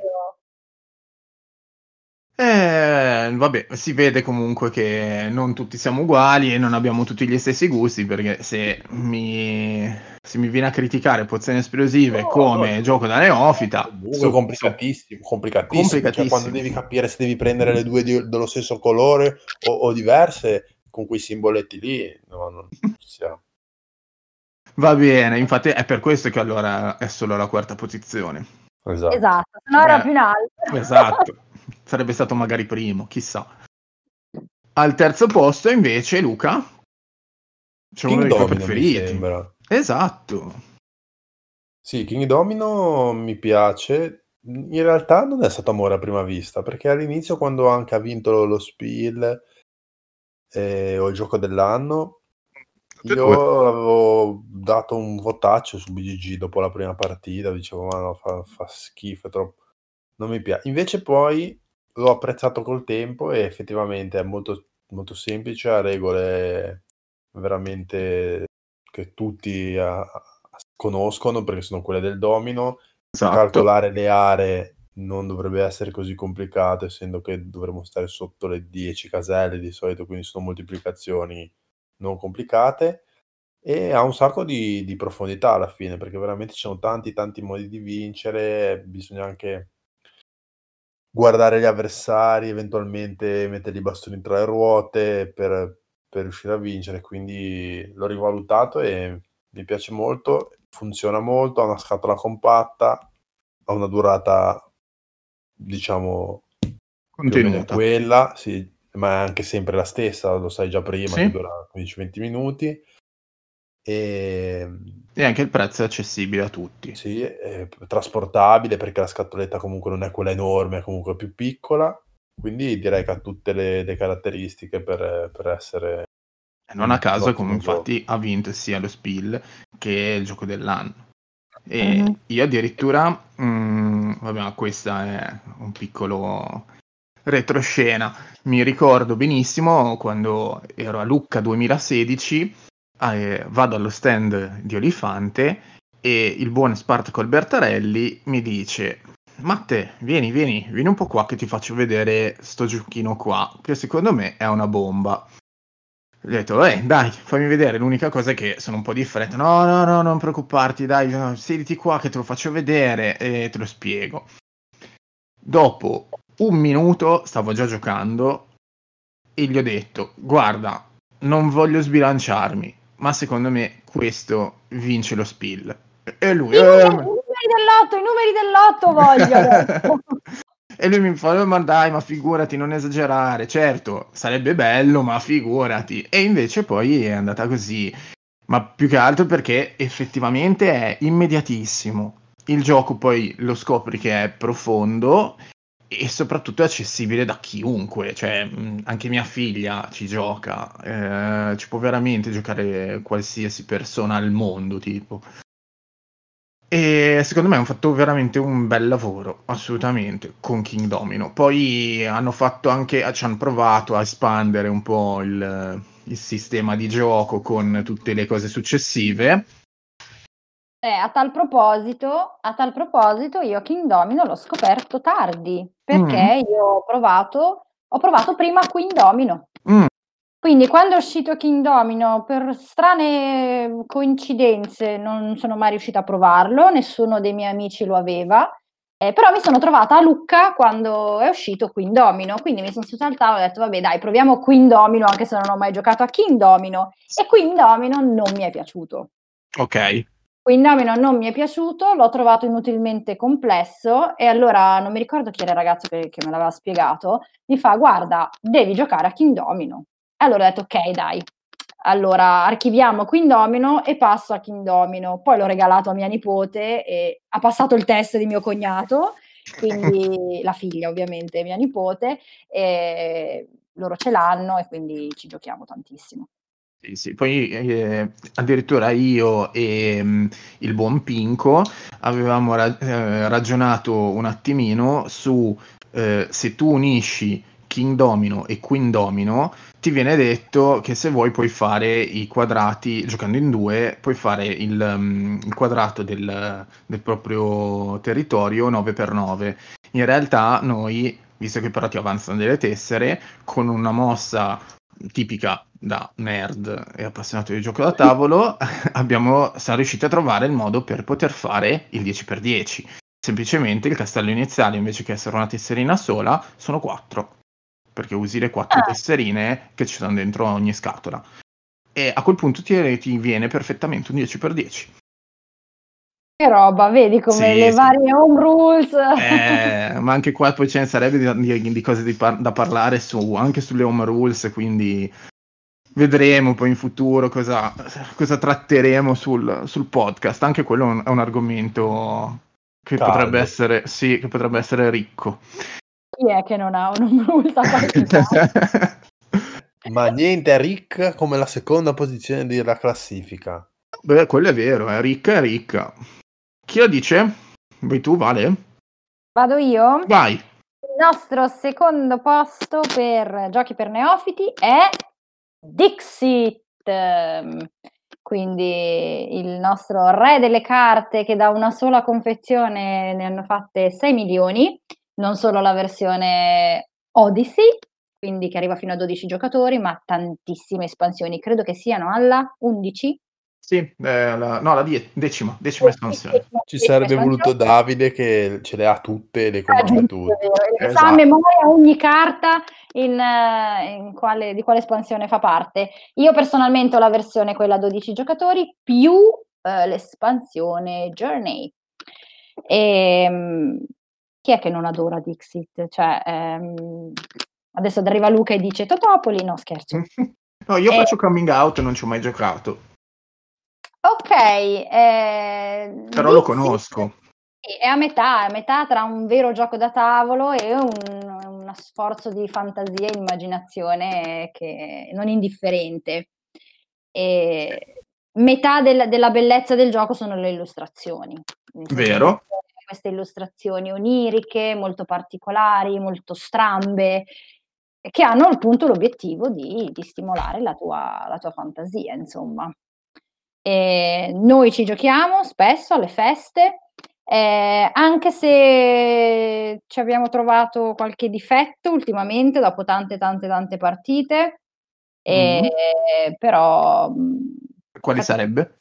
Eh, vabbè, si vede comunque che non tutti siamo uguali e non abbiamo tutti gli stessi gusti, perché se mi, se mi viene a criticare pozioni esplosive No, come no. gioco da neofita, Comunque su- complicatissimo, complicatissimo. Cioè, Complicatissimo. quando devi capire se devi prendere le due di- dello stesso colore o, o diverse, con quei simboletti lì, no, non ci siamo. va bene, infatti è per questo che allora è solo la quarta posizione. Esatto. Esatto, se no era Beh, più in alto. Esatto, sarebbe stato magari primo, chissà. Al terzo posto invece Luca, c'è uno King dei tuoi preferiti. Esatto. Sì, King Domino mi piace. In realtà non è stato amore a prima vista, perché all'inizio, quando anche ha vinto lo, Spiel eh, o il gioco dell'anno, io avevo dato un votaccio su BGG dopo la prima partita, dicevo, ma no, fa, fa schifo, troppo... non mi piace. Invece poi l'ho apprezzato col tempo e effettivamente è molto, molto semplice, ha regole veramente che tutti ah, conoscono perché sono quelle del domino. Esatto. Calcolare le aree non dovrebbe essere così complicato, essendo che dovremmo stare sotto le 10 caselle di solito, quindi sono moltiplicazioni non complicate. E ha un sacco di, di profondità alla fine, perché veramente ci sono tanti, tanti modi di vincere. Bisogna anche guardare gli avversari, eventualmente mettergli i bastoni tra le ruote per, per riuscire a vincere. Quindi l'ho rivalutato e mi piace molto, funziona molto, ha una scatola compatta ha una durata, diciamo, Contenuta. quella, sì, ma è anche sempre la stessa, lo sai già prima, Sì. che dura 15-20 minuti. E E anche il prezzo è accessibile a tutti. sì, è trasportabile perché la scatoletta comunque non è quella enorme, è comunque più piccola. Quindi direi che ha tutte le, le caratteristiche per, per essere E non a caso, come infatti ha vinto sia lo Spiel che il gioco dell'anno. E Mhm. io addirittura, mm, vabbè, ma questa è un piccolo retroscena. Mi ricordo benissimo quando ero a Lucca 2016, eh, vado allo stand di Olifante e il buon Spartaco Albertarelli mi dice Matte, vieni, vieni, vieni un po' qua che ti faccio vedere sto giochino qua, che secondo me è una bomba. Gli ho detto, eh, dai, fammi vedere. L'unica cosa è che sono un po' di fretta. No, no, no, non preoccuparti, dai, no, sediti qua che te lo faccio vedere e te lo spiego. Dopo un minuto stavo già giocando e gli ho detto, guarda, non voglio sbilanciarmi, ma secondo me questo vince lo spill. E lui... I numeri, "Eh, numeri dell'otto, i numeri dell'otto voglio. E lui mi fa, "Eh, ma dai, ma figurati, non esagerare. Certo, sarebbe bello, ma figurati. E invece poi è andata così. Ma più che altro perché effettivamente è immediatissimo. Il gioco poi lo scopri che è profondo e soprattutto è accessibile da chiunque. Cioè, mh, anche mia figlia ci gioca. eh, ci può veramente giocare qualsiasi persona al mondo, tipo. E secondo me hanno fatto veramente un bel lavoro, assolutamente, con King Domino. Poi hanno fatto anche, ci hanno provato a espandere un po' il, il sistema di gioco con tutte le cose successive. Eh, a tal proposito, a tal proposito, io King Domino l'ho scoperto tardi, perché io ho provato, ho provato prima Queen Domino. Mm. Quindi quando è uscito King Domino, per strane coincidenze, non sono mai riuscita a provarlo, nessuno dei miei amici lo aveva, eh, però mi sono trovata a Lucca quando è uscito Queen Domino, quindi mi sono seduta al tavolo e ho detto, vabbè dai, proviamo Queen Domino, anche se non ho mai giocato a King Domino, e Queen Domino non mi è piaciuto. Ok. Queen Domino non mi è piaciuto, l'ho trovato inutilmente complesso e allora non mi ricordo chi era il ragazzo che, che me l'aveva spiegato, mi fa guarda, devi giocare a King Domino. E allora ho detto ok dai, allora archiviamo Queen Domino e passo a King Domino. Poi l'ho regalato a mia nipote e ha passato il test di mio cognato, quindi la figlia ovviamente, mia nipote, e loro ce l'hanno e quindi ci giochiamo tantissimo. Sì. Poi eh, addirittura io e mm, il buon Pinco avevamo ra- eh, ragionato un attimino su eh, se tu unisci King Domino e Queen Domino, ti viene detto che se vuoi puoi fare i quadrati, giocando in due, puoi fare il, mm, il quadrato del, del proprio territorio 9x9. In realtà noi, visto che però ti avanzano delle tessere, con una mossa tipica da nerd e appassionato di gioco da tavolo, abbiamo, siamo riusciti a trovare il modo per poter fare il 10x10. Semplicemente il castello iniziale, invece che essere una tesserina sola, sono 4. Perché usi le 4 Ah. tesserine che ci sono dentro ogni scatola. E a quel punto ti, ti viene perfettamente un 10x10. Roba, vedi come Sì, le sì. varie home rules. Eh, ma anche qua poi ce ne sarebbe di, di- di cose di par- da parlare su, anche sulle home rules, quindi vedremo poi in futuro cosa, cosa tratteremo sul, sul podcast. Anche quello è un, è un argomento che potrebbe essere, sì, che potrebbe essere ricco. Chi è che non ha un home rule da partecipare? Ma niente è Rick come la seconda posizione della classifica. Beh, quello è vero, è ricca, è ricca. Chi lo dice? Vuoi tu, Vale? Vado io? Vai. Il nostro secondo posto per giochi per neofiti è Dixit. Quindi il nostro re delle carte che da una sola confezione ne hanno fatte 6 milioni, non solo la versione Odyssey, quindi che arriva fino a 12 giocatori, ma tantissime espansioni, credo che siano alla 11. Sì, eh, la- no, la die- decima, decima espansione. Ci sarebbe voluto Davide che ce le ha tutte e le Ah, conosce tutte. e sa a Esatto. memoria ogni carta in, eh, in quale, di quale espansione fa parte. Io personalmente ho la versione quella 12 giocatori più eh, l'espansione Journey. E, mm, chi è che non adora Dixit? Cioè, ehm, adesso arriva Luca e dice Totopoli, no scherzo. No, io Eh. faccio coming out, non ci ho mai giocato, Ok, eh, però lo Dixit conosco. è a metà, è a metà tra un vero gioco da tavolo e un, uno sforzo di fantasia e immaginazione che non indifferente. E metà del- della bellezza del gioco sono le illustrazioni. Vero. Queste illustrazioni oniriche, molto particolari, molto strambe, che hanno appunto l'obiettivo di, di stimolare la tua, la tua fantasia, insomma. E noi ci giochiamo spesso alle feste, eh, anche se ci abbiamo trovato qualche difetto ultimamente dopo tante tante tante partite, e- però mh, Quali Infatti- sarebbe?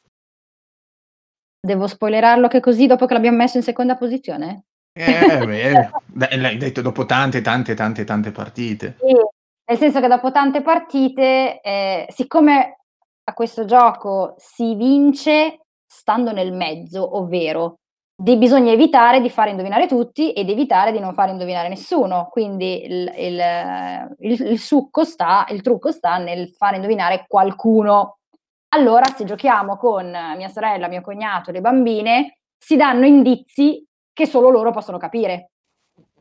devo spoilerarlo che così dopo che l'abbiamo messo in seconda posizione? Eh, beh, dai, l'hai detto dopo tante, tante, tante, tante partite. Sì, nel senso che dopo tante partite, eh, siccome a questo gioco si vince stando nel mezzo, ovvero di- bisogna evitare di fare indovinare tutti ed evitare di non fare indovinare nessuno. Quindi il, il- il- il succo sta, il trucco sta nel fare indovinare qualcuno. Allora, se giochiamo con mia sorella, mio cognato, le bambine, si danno indizi che solo loro possono capire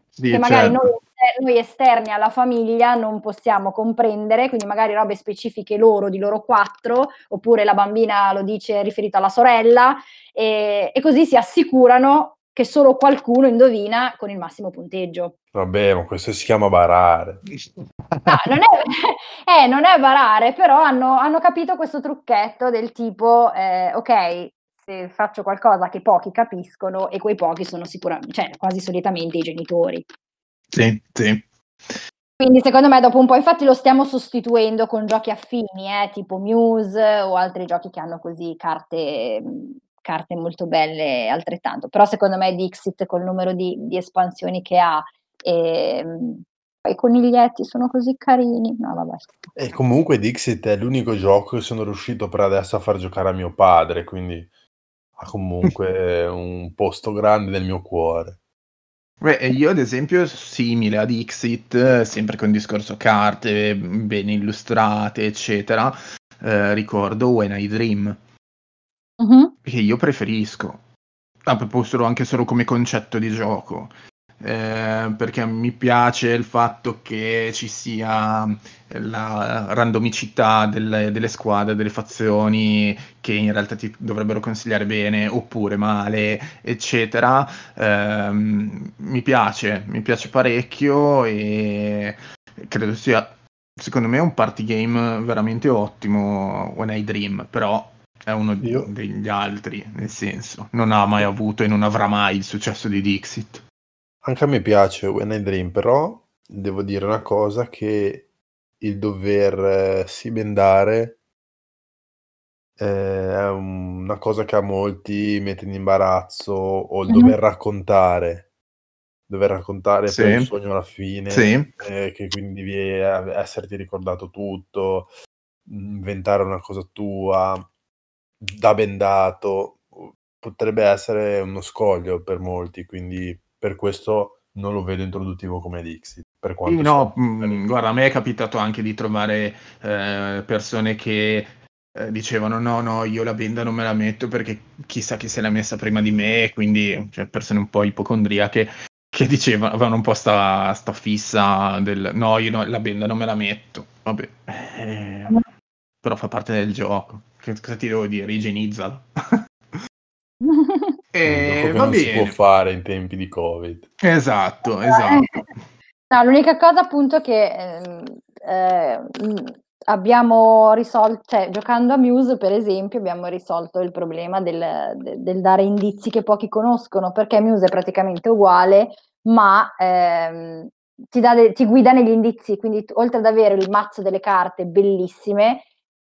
Sì, che magari certo. noi, noi esterni alla famiglia non possiamo comprendere, quindi magari robe specifiche loro, di loro quattro, oppure la bambina lo dice riferito alla sorella, e, e così si assicurano che solo qualcuno indovina con il massimo punteggio. Vabbè, ma questo si chiama barare. No, non è, eh, non è barare, però hanno, hanno capito questo trucchetto del tipo, eh, ok, se faccio qualcosa che pochi capiscono, e quei pochi sono sicuramente, cioè quasi solitamente i genitori. Sì, sì. Quindi secondo me dopo un po', infatti lo stiamo sostituendo con giochi affini, eh, tipo Muse o altri giochi che hanno così carte, carte molto belle altrettanto. Però secondo me Dixit col numero di, di espansioni che ha e poi i coniglietti sono così carini. No, vabbè. E comunque Dixit è l'unico gioco che sono riuscito per adesso a far giocare a mio padre, quindi ha comunque un posto grande nel mio cuore. Beh, e io ad esempio, simile ad Dixit, eh, sempre con discorso carte, ben illustrate, eccetera, eh, ricordo When I Dream, Mhm. che io preferisco, ah, proprio solo- anche solo come concetto di gioco, eh, perché mi piace il fatto che ci sia la randomicità delle, delle squadre, delle fazioni che in realtà ti dovrebbero consigliare bene oppure male, eccetera. Ehm, mi piace, mi piace parecchio e credo sia, secondo me, un party game veramente ottimo, When I Dream, però è uno Io- degli altri, nel senso, non ha mai avuto e non avrà mai il successo di Dixit. Anche a me piace When I Dream, però devo dire una cosa che il dover eh, sì bendare eh, è una cosa che a molti mette in imbarazzo o il Mhm. dover raccontare, dover raccontare poi il sogno alla fine, Sì. eh, che quindi devi esserti ricordato tutto, inventare una cosa tua, da bendato, potrebbe essere uno scoglio per molti, quindi per questo non lo vedo introduttivo come Dixit. Per quanto no, mh, guarda, a me è capitato anche di trovare eh, persone che eh, dicevano no, no, io la benda non me la metto perché chissà chi se l'ha messa prima di me, quindi cioè, persone un po' ipocondriache che dicevano, avevano un po' sta, sta fissa del no, io no, la benda non me la metto. Vabbè, eh, però fa parte del gioco. Che cosa ti devo dire? Igienizzala. E che va non si può bene. fare in tempi di Covid. Esatto, esatto. No, l'unica cosa appunto che ehm, eh, abbiamo risolto, cioè giocando a Muse per esempio abbiamo risolto il problema del, de- del dare indizi che pochi conoscono, perché Muse è praticamente uguale, ma ehm, ti, de- ti guida negli indizi, quindi oltre ad avere il mazzo delle carte bellissime,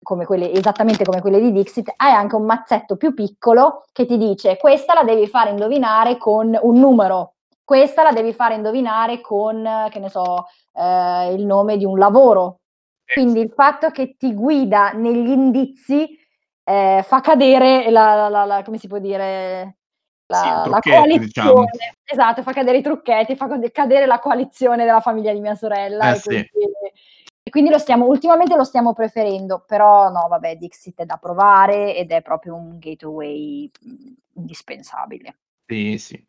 come quelle, esattamente come quelle di Dixit, hai anche un mazzetto più piccolo che ti dice questa la devi fare indovinare con un numero, questa la devi fare indovinare con, che ne so, eh, il nome di un lavoro. Quindi il fatto che ti guida negli indizi eh, fa cadere la, la- la- come si può dire, la, Sì, la coalizione. diciamo. Esatto, fa cadere i trucchetti, fa cade- cadere la coalizione della famiglia di mia sorella. Eh. Quindi, lo stiamo, ultimamente lo stiamo preferendo, però no, vabbè, Dixit è da provare ed è proprio un gateway mh, indispensabile. Sì, sì.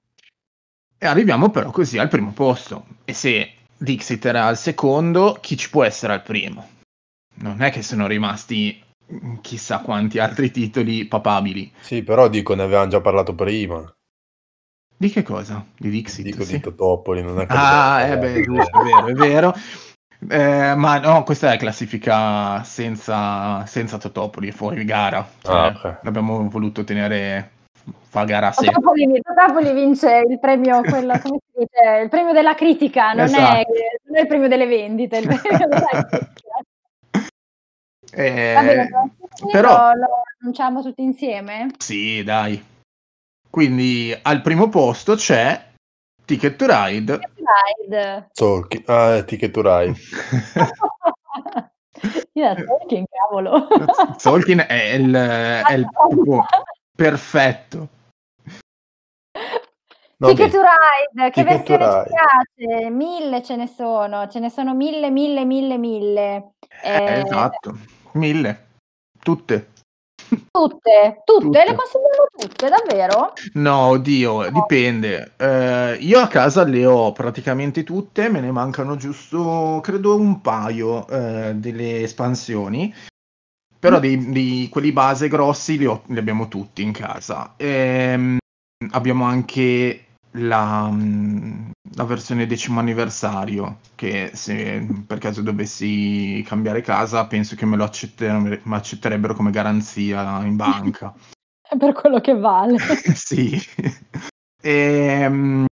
E arriviamo però così al primo posto. E se Dixit era al secondo, chi ci può essere al primo? Non è che sono rimasti mm, chissà quanti altri titoli papabili. Sì, però dico, ne avevamo già parlato prima. Di che cosa? Di Dixit? Dico sì. di Totopoli, non è che... Ah, eh beh, parlare. giusto, è vero, è vero. Eh, ma no, questa è classifica senza, senza Totopoli, è fuori gara. Cioè, Ah, ok. L'abbiamo voluto tenere fa gara a sé. Totopoli, Totopoli vince il premio, quello, come si dice, il premio della critica, non, è, Esatto. non è il premio delle vendite, è il premio della critica. Eh, Va bene, però, lo, lo annunciamo tutti insieme? sì, dai. Quindi al primo posto c'è Ticket to Ride. Ride. Tolkien. Ah, è Ticket to Ride. Io da Tolkien, cavolo. Tolkien è il, è il perfetto. No, Ticket to Ride, che Ticket versione ci Ride. piace? Mille ce ne sono, ce ne sono mille, mille, mille, mille. Eh, Eh, esatto, mille, tutte. Tutte, tutte, Tutte. le consigliamo tutte, davvero? No, oddio, dipende. Eh, io a casa le ho praticamente tutte, me ne mancano giusto, credo, un paio eh, delle espansioni. Però dei, dei- quelli base grossi li, ho- li abbiamo tutti in casa. Ehm, abbiamo anche la, mm, la versione decimo anniversario, che se per caso dovessi cambiare casa, penso che me lo accettere- me accetterebbero come garanzia in banca. È per quello che vale. Sì. Ehm,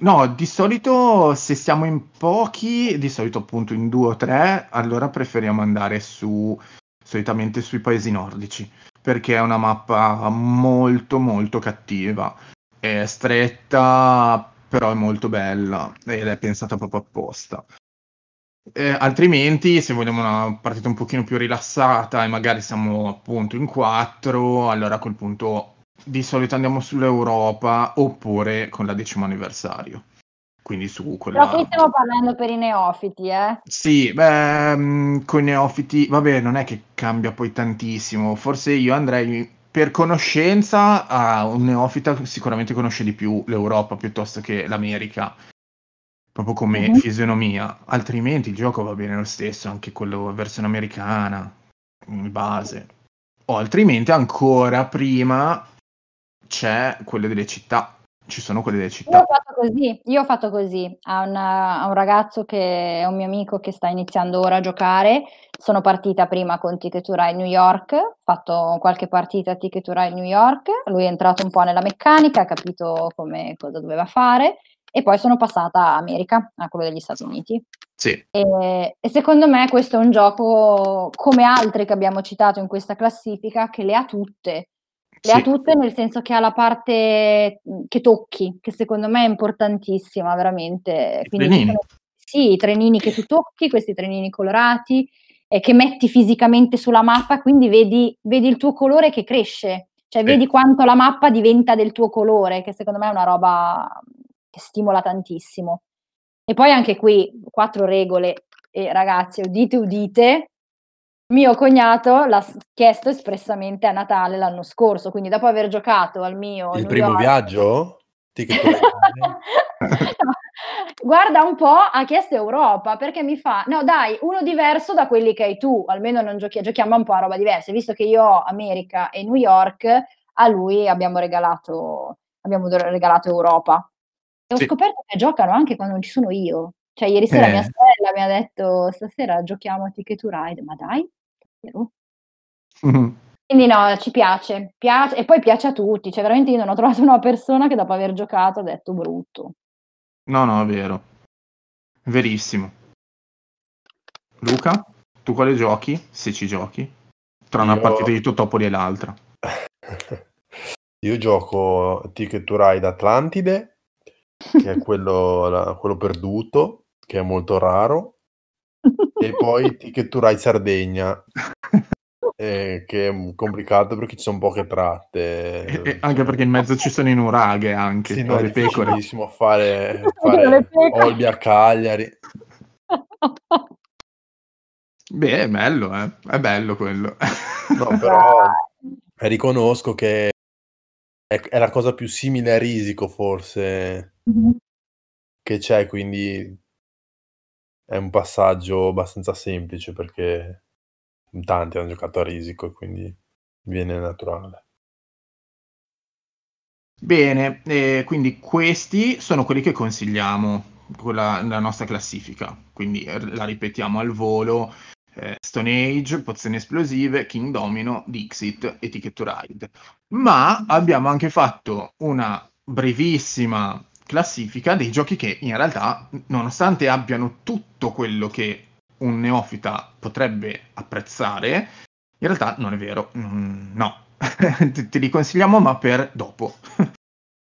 no, di solito se siamo in pochi, di solito appunto in due o tre, allora preferiamo andare su solitamente sui paesi nordici, perché è una mappa molto molto cattiva. È stretta, però è molto bella ed è pensata proprio apposta. Eh, altrimenti, se vogliamo una partita un pochino più rilassata e magari siamo appunto in quattro, allora a quel punto di solito andiamo sull'Europa oppure con la decimo anniversario. Quindi su quella... Però qui stiamo parlando per i neofiti, eh? Sì, beh, con i neofiti, vabbè, non è che cambia poi tantissimo. Forse io andrei per conoscenza a un neofita sicuramente conosce di più l'Europa piuttosto che l'America, proprio come Mhm. fisionomia. Altrimenti il gioco va bene lo stesso, anche quello versione americana, in base. O altrimenti ancora prima c'è quelle delle città. Ci sono quelle delle Io città. ho fatto così, io ho fatto così a, una- a un ragazzo che è un mio amico che sta iniziando ora a giocare. Sono partita prima con Ticket to Ride New York, ho fatto qualche partita a Ticket to Ride New York, lui è entrato un po' nella meccanica, ha capito come, cosa doveva fare e poi sono passata a America, a quello degli Stati Uniti. Sì, E, e secondo me questo è un gioco, come altri che abbiamo citato in questa classifica, che le ha tutte. Le ha sì. tutte nel senso che ha la parte mh, che tocchi, che secondo me è importantissima, veramente. Quindi sono- sì, i trenini che tu tocchi, questi trenini colorati, e che metti fisicamente sulla mappa, quindi vedi, vedi il tuo colore che cresce, cioè Sì. vedi quanto la mappa diventa del tuo colore, che secondo me è una roba che stimola tantissimo. E poi anche qui quattro regole, e ragazzi, udite, udite, mio cognato l'ha chiesto espressamente a Natale l'anno scorso, quindi dopo aver giocato al mio Il New primo York- viaggio? Guarda un po', ha chiesto Europa perché mi fa, no dai, uno diverso da quelli che hai tu, almeno non giochi- giochiamo un po' a roba diversa, visto che io ho America e New York, a lui abbiamo regalato, abbiamo regalato Europa. E ho Sì. scoperto che giocano anche quando non ci sono io. Cioè, ieri sera Eh. mia sorella mi ha detto, stasera giochiamo a Ticket to Ride, ma dai, Mhm. Quindi no, ci piace, piace, e poi piace a tutti, cioè veramente io non ho trovato una persona che dopo aver giocato ha detto brutto. No, no, è vero. Verissimo. Luca, tu quale giochi? Se ci giochi? Tra una Io- partita di Totopoli e l'altra. Io gioco Ticket to Ride Atlantide, che è quello, la- quello perduto, che è molto raro, e poi Ticket to Ride Sardegna. eh, che è complicato perché ci sono poche tratte. E- e anche perché in mezzo ci sono i nuraghe anche, Sì, no, è le pecore. fare, Le fare pecore. Olbia a Cagliari. Beh, è bello, eh. È bello quello. No, però riconosco che è, è la cosa più simile a Risico forse che c'è, quindi è un passaggio abbastanza semplice perché tanti hanno giocato a Risico e quindi viene naturale. Bene, eh, quindi questi sono quelli che consigliamo con la, la nostra classifica. Quindi la ripetiamo al volo. eh, Stone Age, Pozioni Esplosive, King Domino, Dixit e Ticket to Ride. Ma abbiamo anche fatto una brevissima classifica dei giochi che in realtà, nonostante abbiano tutto quello che un neofita potrebbe apprezzare, in realtà non è vero. Mm, no, te li consigliamo ma per dopo.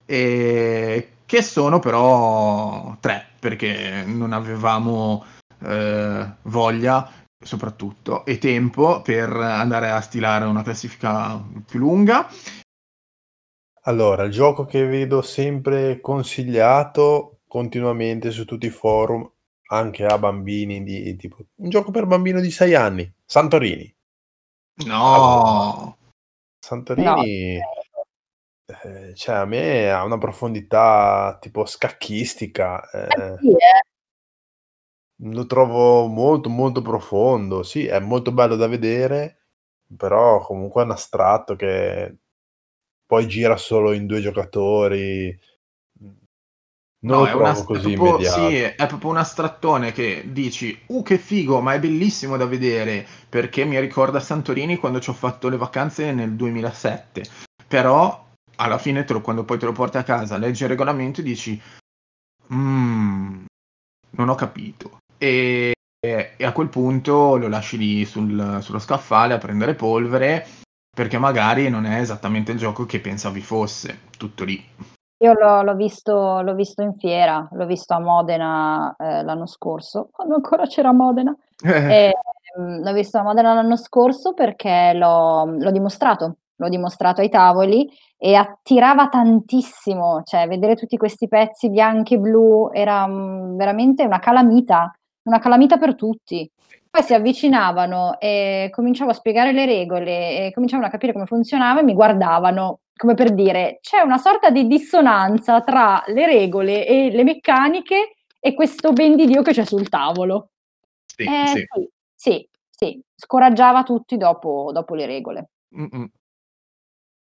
e che sono però tre, perché non avevamo eh, voglia soprattutto e tempo per andare a stilare una classifica più lunga. Allora, il gioco che vedo sempre consigliato continuamente su tutti i forum, anche a bambini di tipo un gioco per bambino di 6 anni, Santorini. No, Santorini, eh, cioè a me ha una profondità tipo scacchistica, eh, Sì, eh. lo trovo molto molto profondo, sì, è molto bello da vedere, però comunque è un astratto che poi gira solo in due giocatori, non No, lo è, una, è così proprio, immediato. sì, è proprio un astrattone che dici, uh che figo, ma è bellissimo da vedere, perché mi ricorda Santorini quando ci ho fatto le vacanze nel 2007. Però alla fine te lo- quando poi te lo porti a casa, leggi il regolamento e dici, "Mm, non ho capito. E, e a quel punto lo lasci lì sul- sullo scaffale a prendere polvere, perché magari non è esattamente il gioco che pensavi fosse, tutto lì. Io l'ho, l'ho visto, l'ho visto in fiera, l'ho visto a Modena eh, l'anno scorso, quando ancora c'era Modena. E, mm, l'ho visto a Modena l'anno scorso perché l'ho, l'ho dimostrato, l'ho dimostrato ai tavoli e attirava tantissimo, cioè vedere tutti questi pezzi bianchi e blu era mm, veramente una calamita, una calamita per tutti. Poi si avvicinavano e cominciavo a spiegare le regole e cominciavano a capire come funzionava e mi guardavano come per dire c'è una sorta di dissonanza tra le regole e le meccaniche e questo ben di Dio che c'è sul tavolo. Sì, Eh, sì. sì, sì, sì, scoraggiava tutti dopo, dopo le regole. Mm-mm.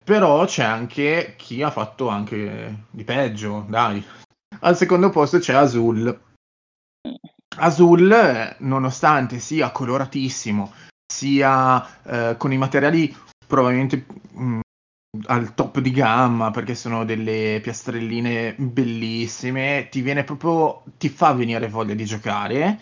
Però c'è anche chi ha fatto anche di peggio, dai. Al secondo posto c'è Azul. Azul, nonostante sia coloratissimo, sia eh, con i materiali probabilmente mm, al top di gamma, perché sono delle piastrelline bellissime, ti viene proprio, ti fa venire voglia di giocare.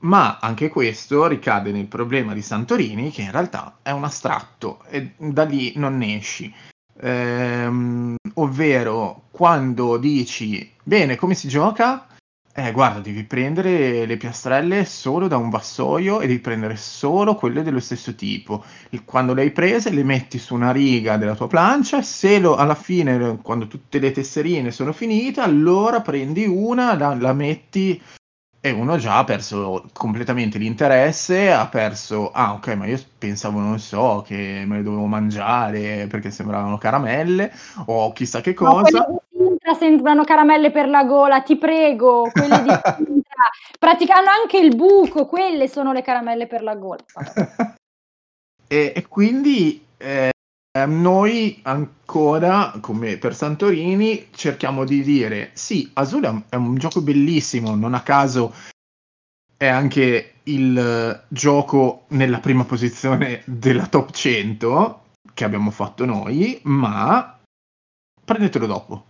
Ma anche questo ricade nel problema di Santorini, che in realtà è un astratto e da lì non ne esci. Ehm, ovvero, quando dici, bene, come si gioca? Eh, guarda, devi prendere le piastrelle solo da un vassoio e devi prendere solo quelle dello stesso tipo. E Quando le hai prese, le metti su una riga della tua plancia. Se lo- alla fine, quando tutte le tesserine sono finite, allora prendi una, la, la metti e uno già ha perso completamente l'interesse, ha perso, ah ok, ma io pensavo, non so, che me le dovevo mangiare perché sembravano caramelle o chissà che cosa. Sintra sembrano caramelle per la gola, ti prego, quelle di Sintra. Praticano anche il buco, quelle sono le caramelle per la gola. E, e quindi eh, noi ancora, come per Santorini, cerchiamo di dire sì, Azul è un, gioco bellissimo, non a caso è anche il gioco nella prima posizione della top 100 che abbiamo fatto noi, ma prendetelo dopo.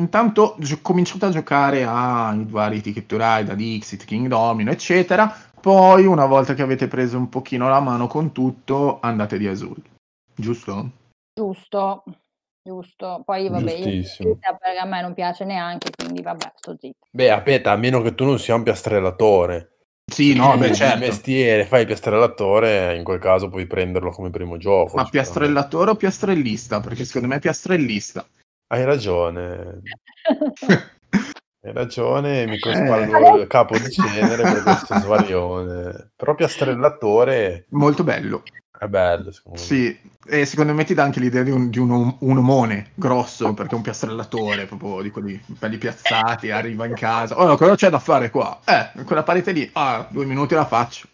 Intanto gio- cominciate a giocare ai vari Ticket to Ride, a Dixit, King Domino, eccetera. Poi, una volta che avete preso un pochino la mano con tutto, andate di Azul. Giusto? Giusto, giusto. Poi vabbè, io perché a me non piace neanche, quindi vabbè, sto zitto. Beh, aspetta, a meno che tu non sia un piastrellatore. Sì, no, beh, certo. mestiere, fai il piastrellatore, in quel caso puoi prenderlo come primo gioco. Ma piastrellatore o piastrellista? Perché secondo me è piastrellista. Hai ragione, hai ragione, mi Eh. il capo di cenere per questo svarione. Però piastrellatore Molto bello. è bello, secondo me. Sì, e secondo me ti dà anche l'idea di un, di un, om- un omone grosso, perché è un piastrellatore, proprio di quelli belli piazzati, arriva in casa. Oh, cosa c'è da fare qua? Eh, quella parete lì, ah, due minuti la faccio.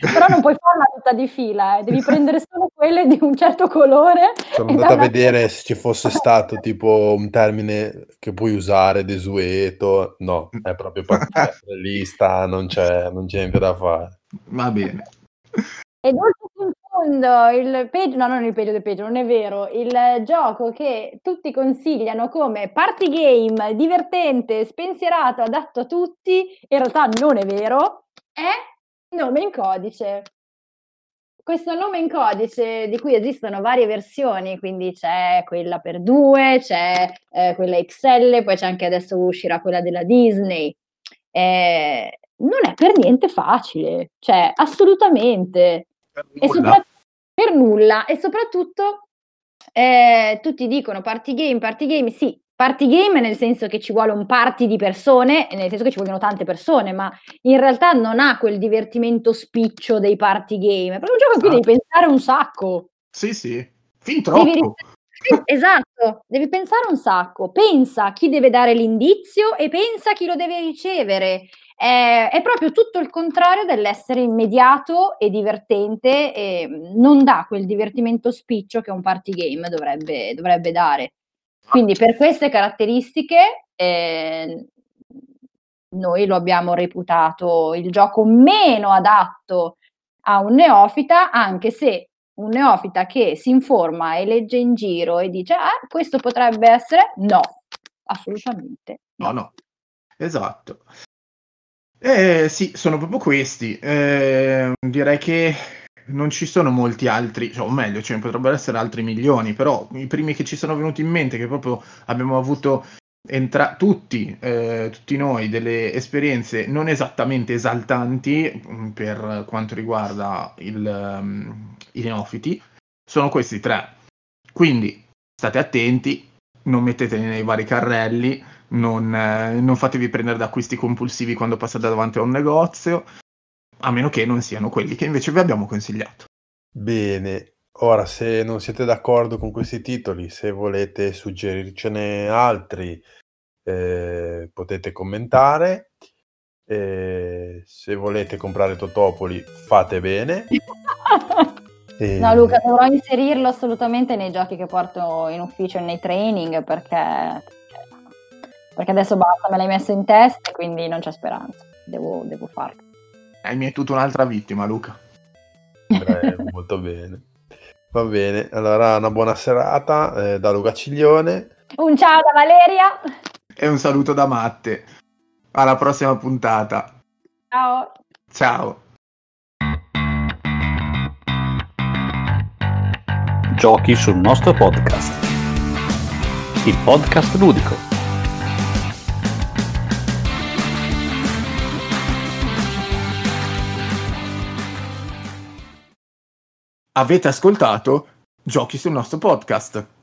Però non puoi farla tutta di fila, eh. devi prendere solo quelle di un certo colore. Sono andato a vedere se ci fosse stato tipo un termine che puoi usare, desueto. No, è proprio piastrellista, non c'è, non c'è niente da fare. Va bene. E in fondo, il peggio, no, non il peggio del peggio, non è vero, il gioco che tutti consigliano come party game divertente, spensierato, adatto a tutti, in realtà non è vero, è nome in codice. Questo nome in codice di cui esistono varie versioni, quindi c'è quella per due, c'è eh, quella XL, poi c'è anche adesso uscirà quella della Disney. Eh, non è per niente facile, cioè assolutamente. E Nulla. sopra- per nulla. E soprattutto eh, tutti dicono party game, party game, sì, party game nel senso che ci vuole un party di persone, nel senso che ci vogliono tante persone, ma in realtà non ha quel divertimento spiccio dei party game. È proprio un gioco in cui devi pensare un sacco. Sì, sì, fin Devi troppo. Sì, esatto, devi pensare un sacco. Pensa a chi deve dare l'indizio e pensa a chi lo deve ricevere. È, è proprio tutto il contrario dell'essere immediato e divertente e non dà quel divertimento spiccio che un party game dovrebbe, dovrebbe dare. Quindi per queste caratteristiche eh, noi lo abbiamo reputato il gioco meno adatto a un neofita, anche se un neofita che si informa e legge in giro e dice ah, questo potrebbe essere, no, assolutamente. No, no, esatto. Eh, sì, sono proprio questi. Eh, direi che non ci sono molti altri, cioè, o meglio, ce ne potrebbero essere altri milioni, però i primi che ci sono venuti in mente, che proprio abbiamo avuto entra- tutti, eh, tutti noi delle esperienze non esattamente esaltanti mh, per quanto riguarda il, ehm, i neofiti, sono questi tre. Quindi state attenti, non metteteli nei vari carrelli, non, eh, non fatevi prendere da acquisti compulsivi quando passate davanti a un negozio, a meno che non siano quelli che invece vi abbiamo consigliato. Bene, ora se non siete d'accordo con questi titoli, se volete suggerircene altri, eh, potete commentare. Eh, se volete comprare Totopoli, fate bene. E- No, Luca, dovrò inserirlo assolutamente nei giochi che porto in ufficio e nei training perché, perché adesso basta, me l'hai messo in testa e quindi non c'è speranza. Devo, devo farlo. Eh, mi è tutta un'altra vittima, Luca. Eh, molto bene. Va bene, allora una buona serata eh, da Luca Ciglione. Un ciao da Valeria. E un saluto da Matte. Alla prossima puntata. Ciao. Ciao. Giochi sul nostro podcast. Il podcast ludico. Avete ascoltato Giochi sul nostro podcast.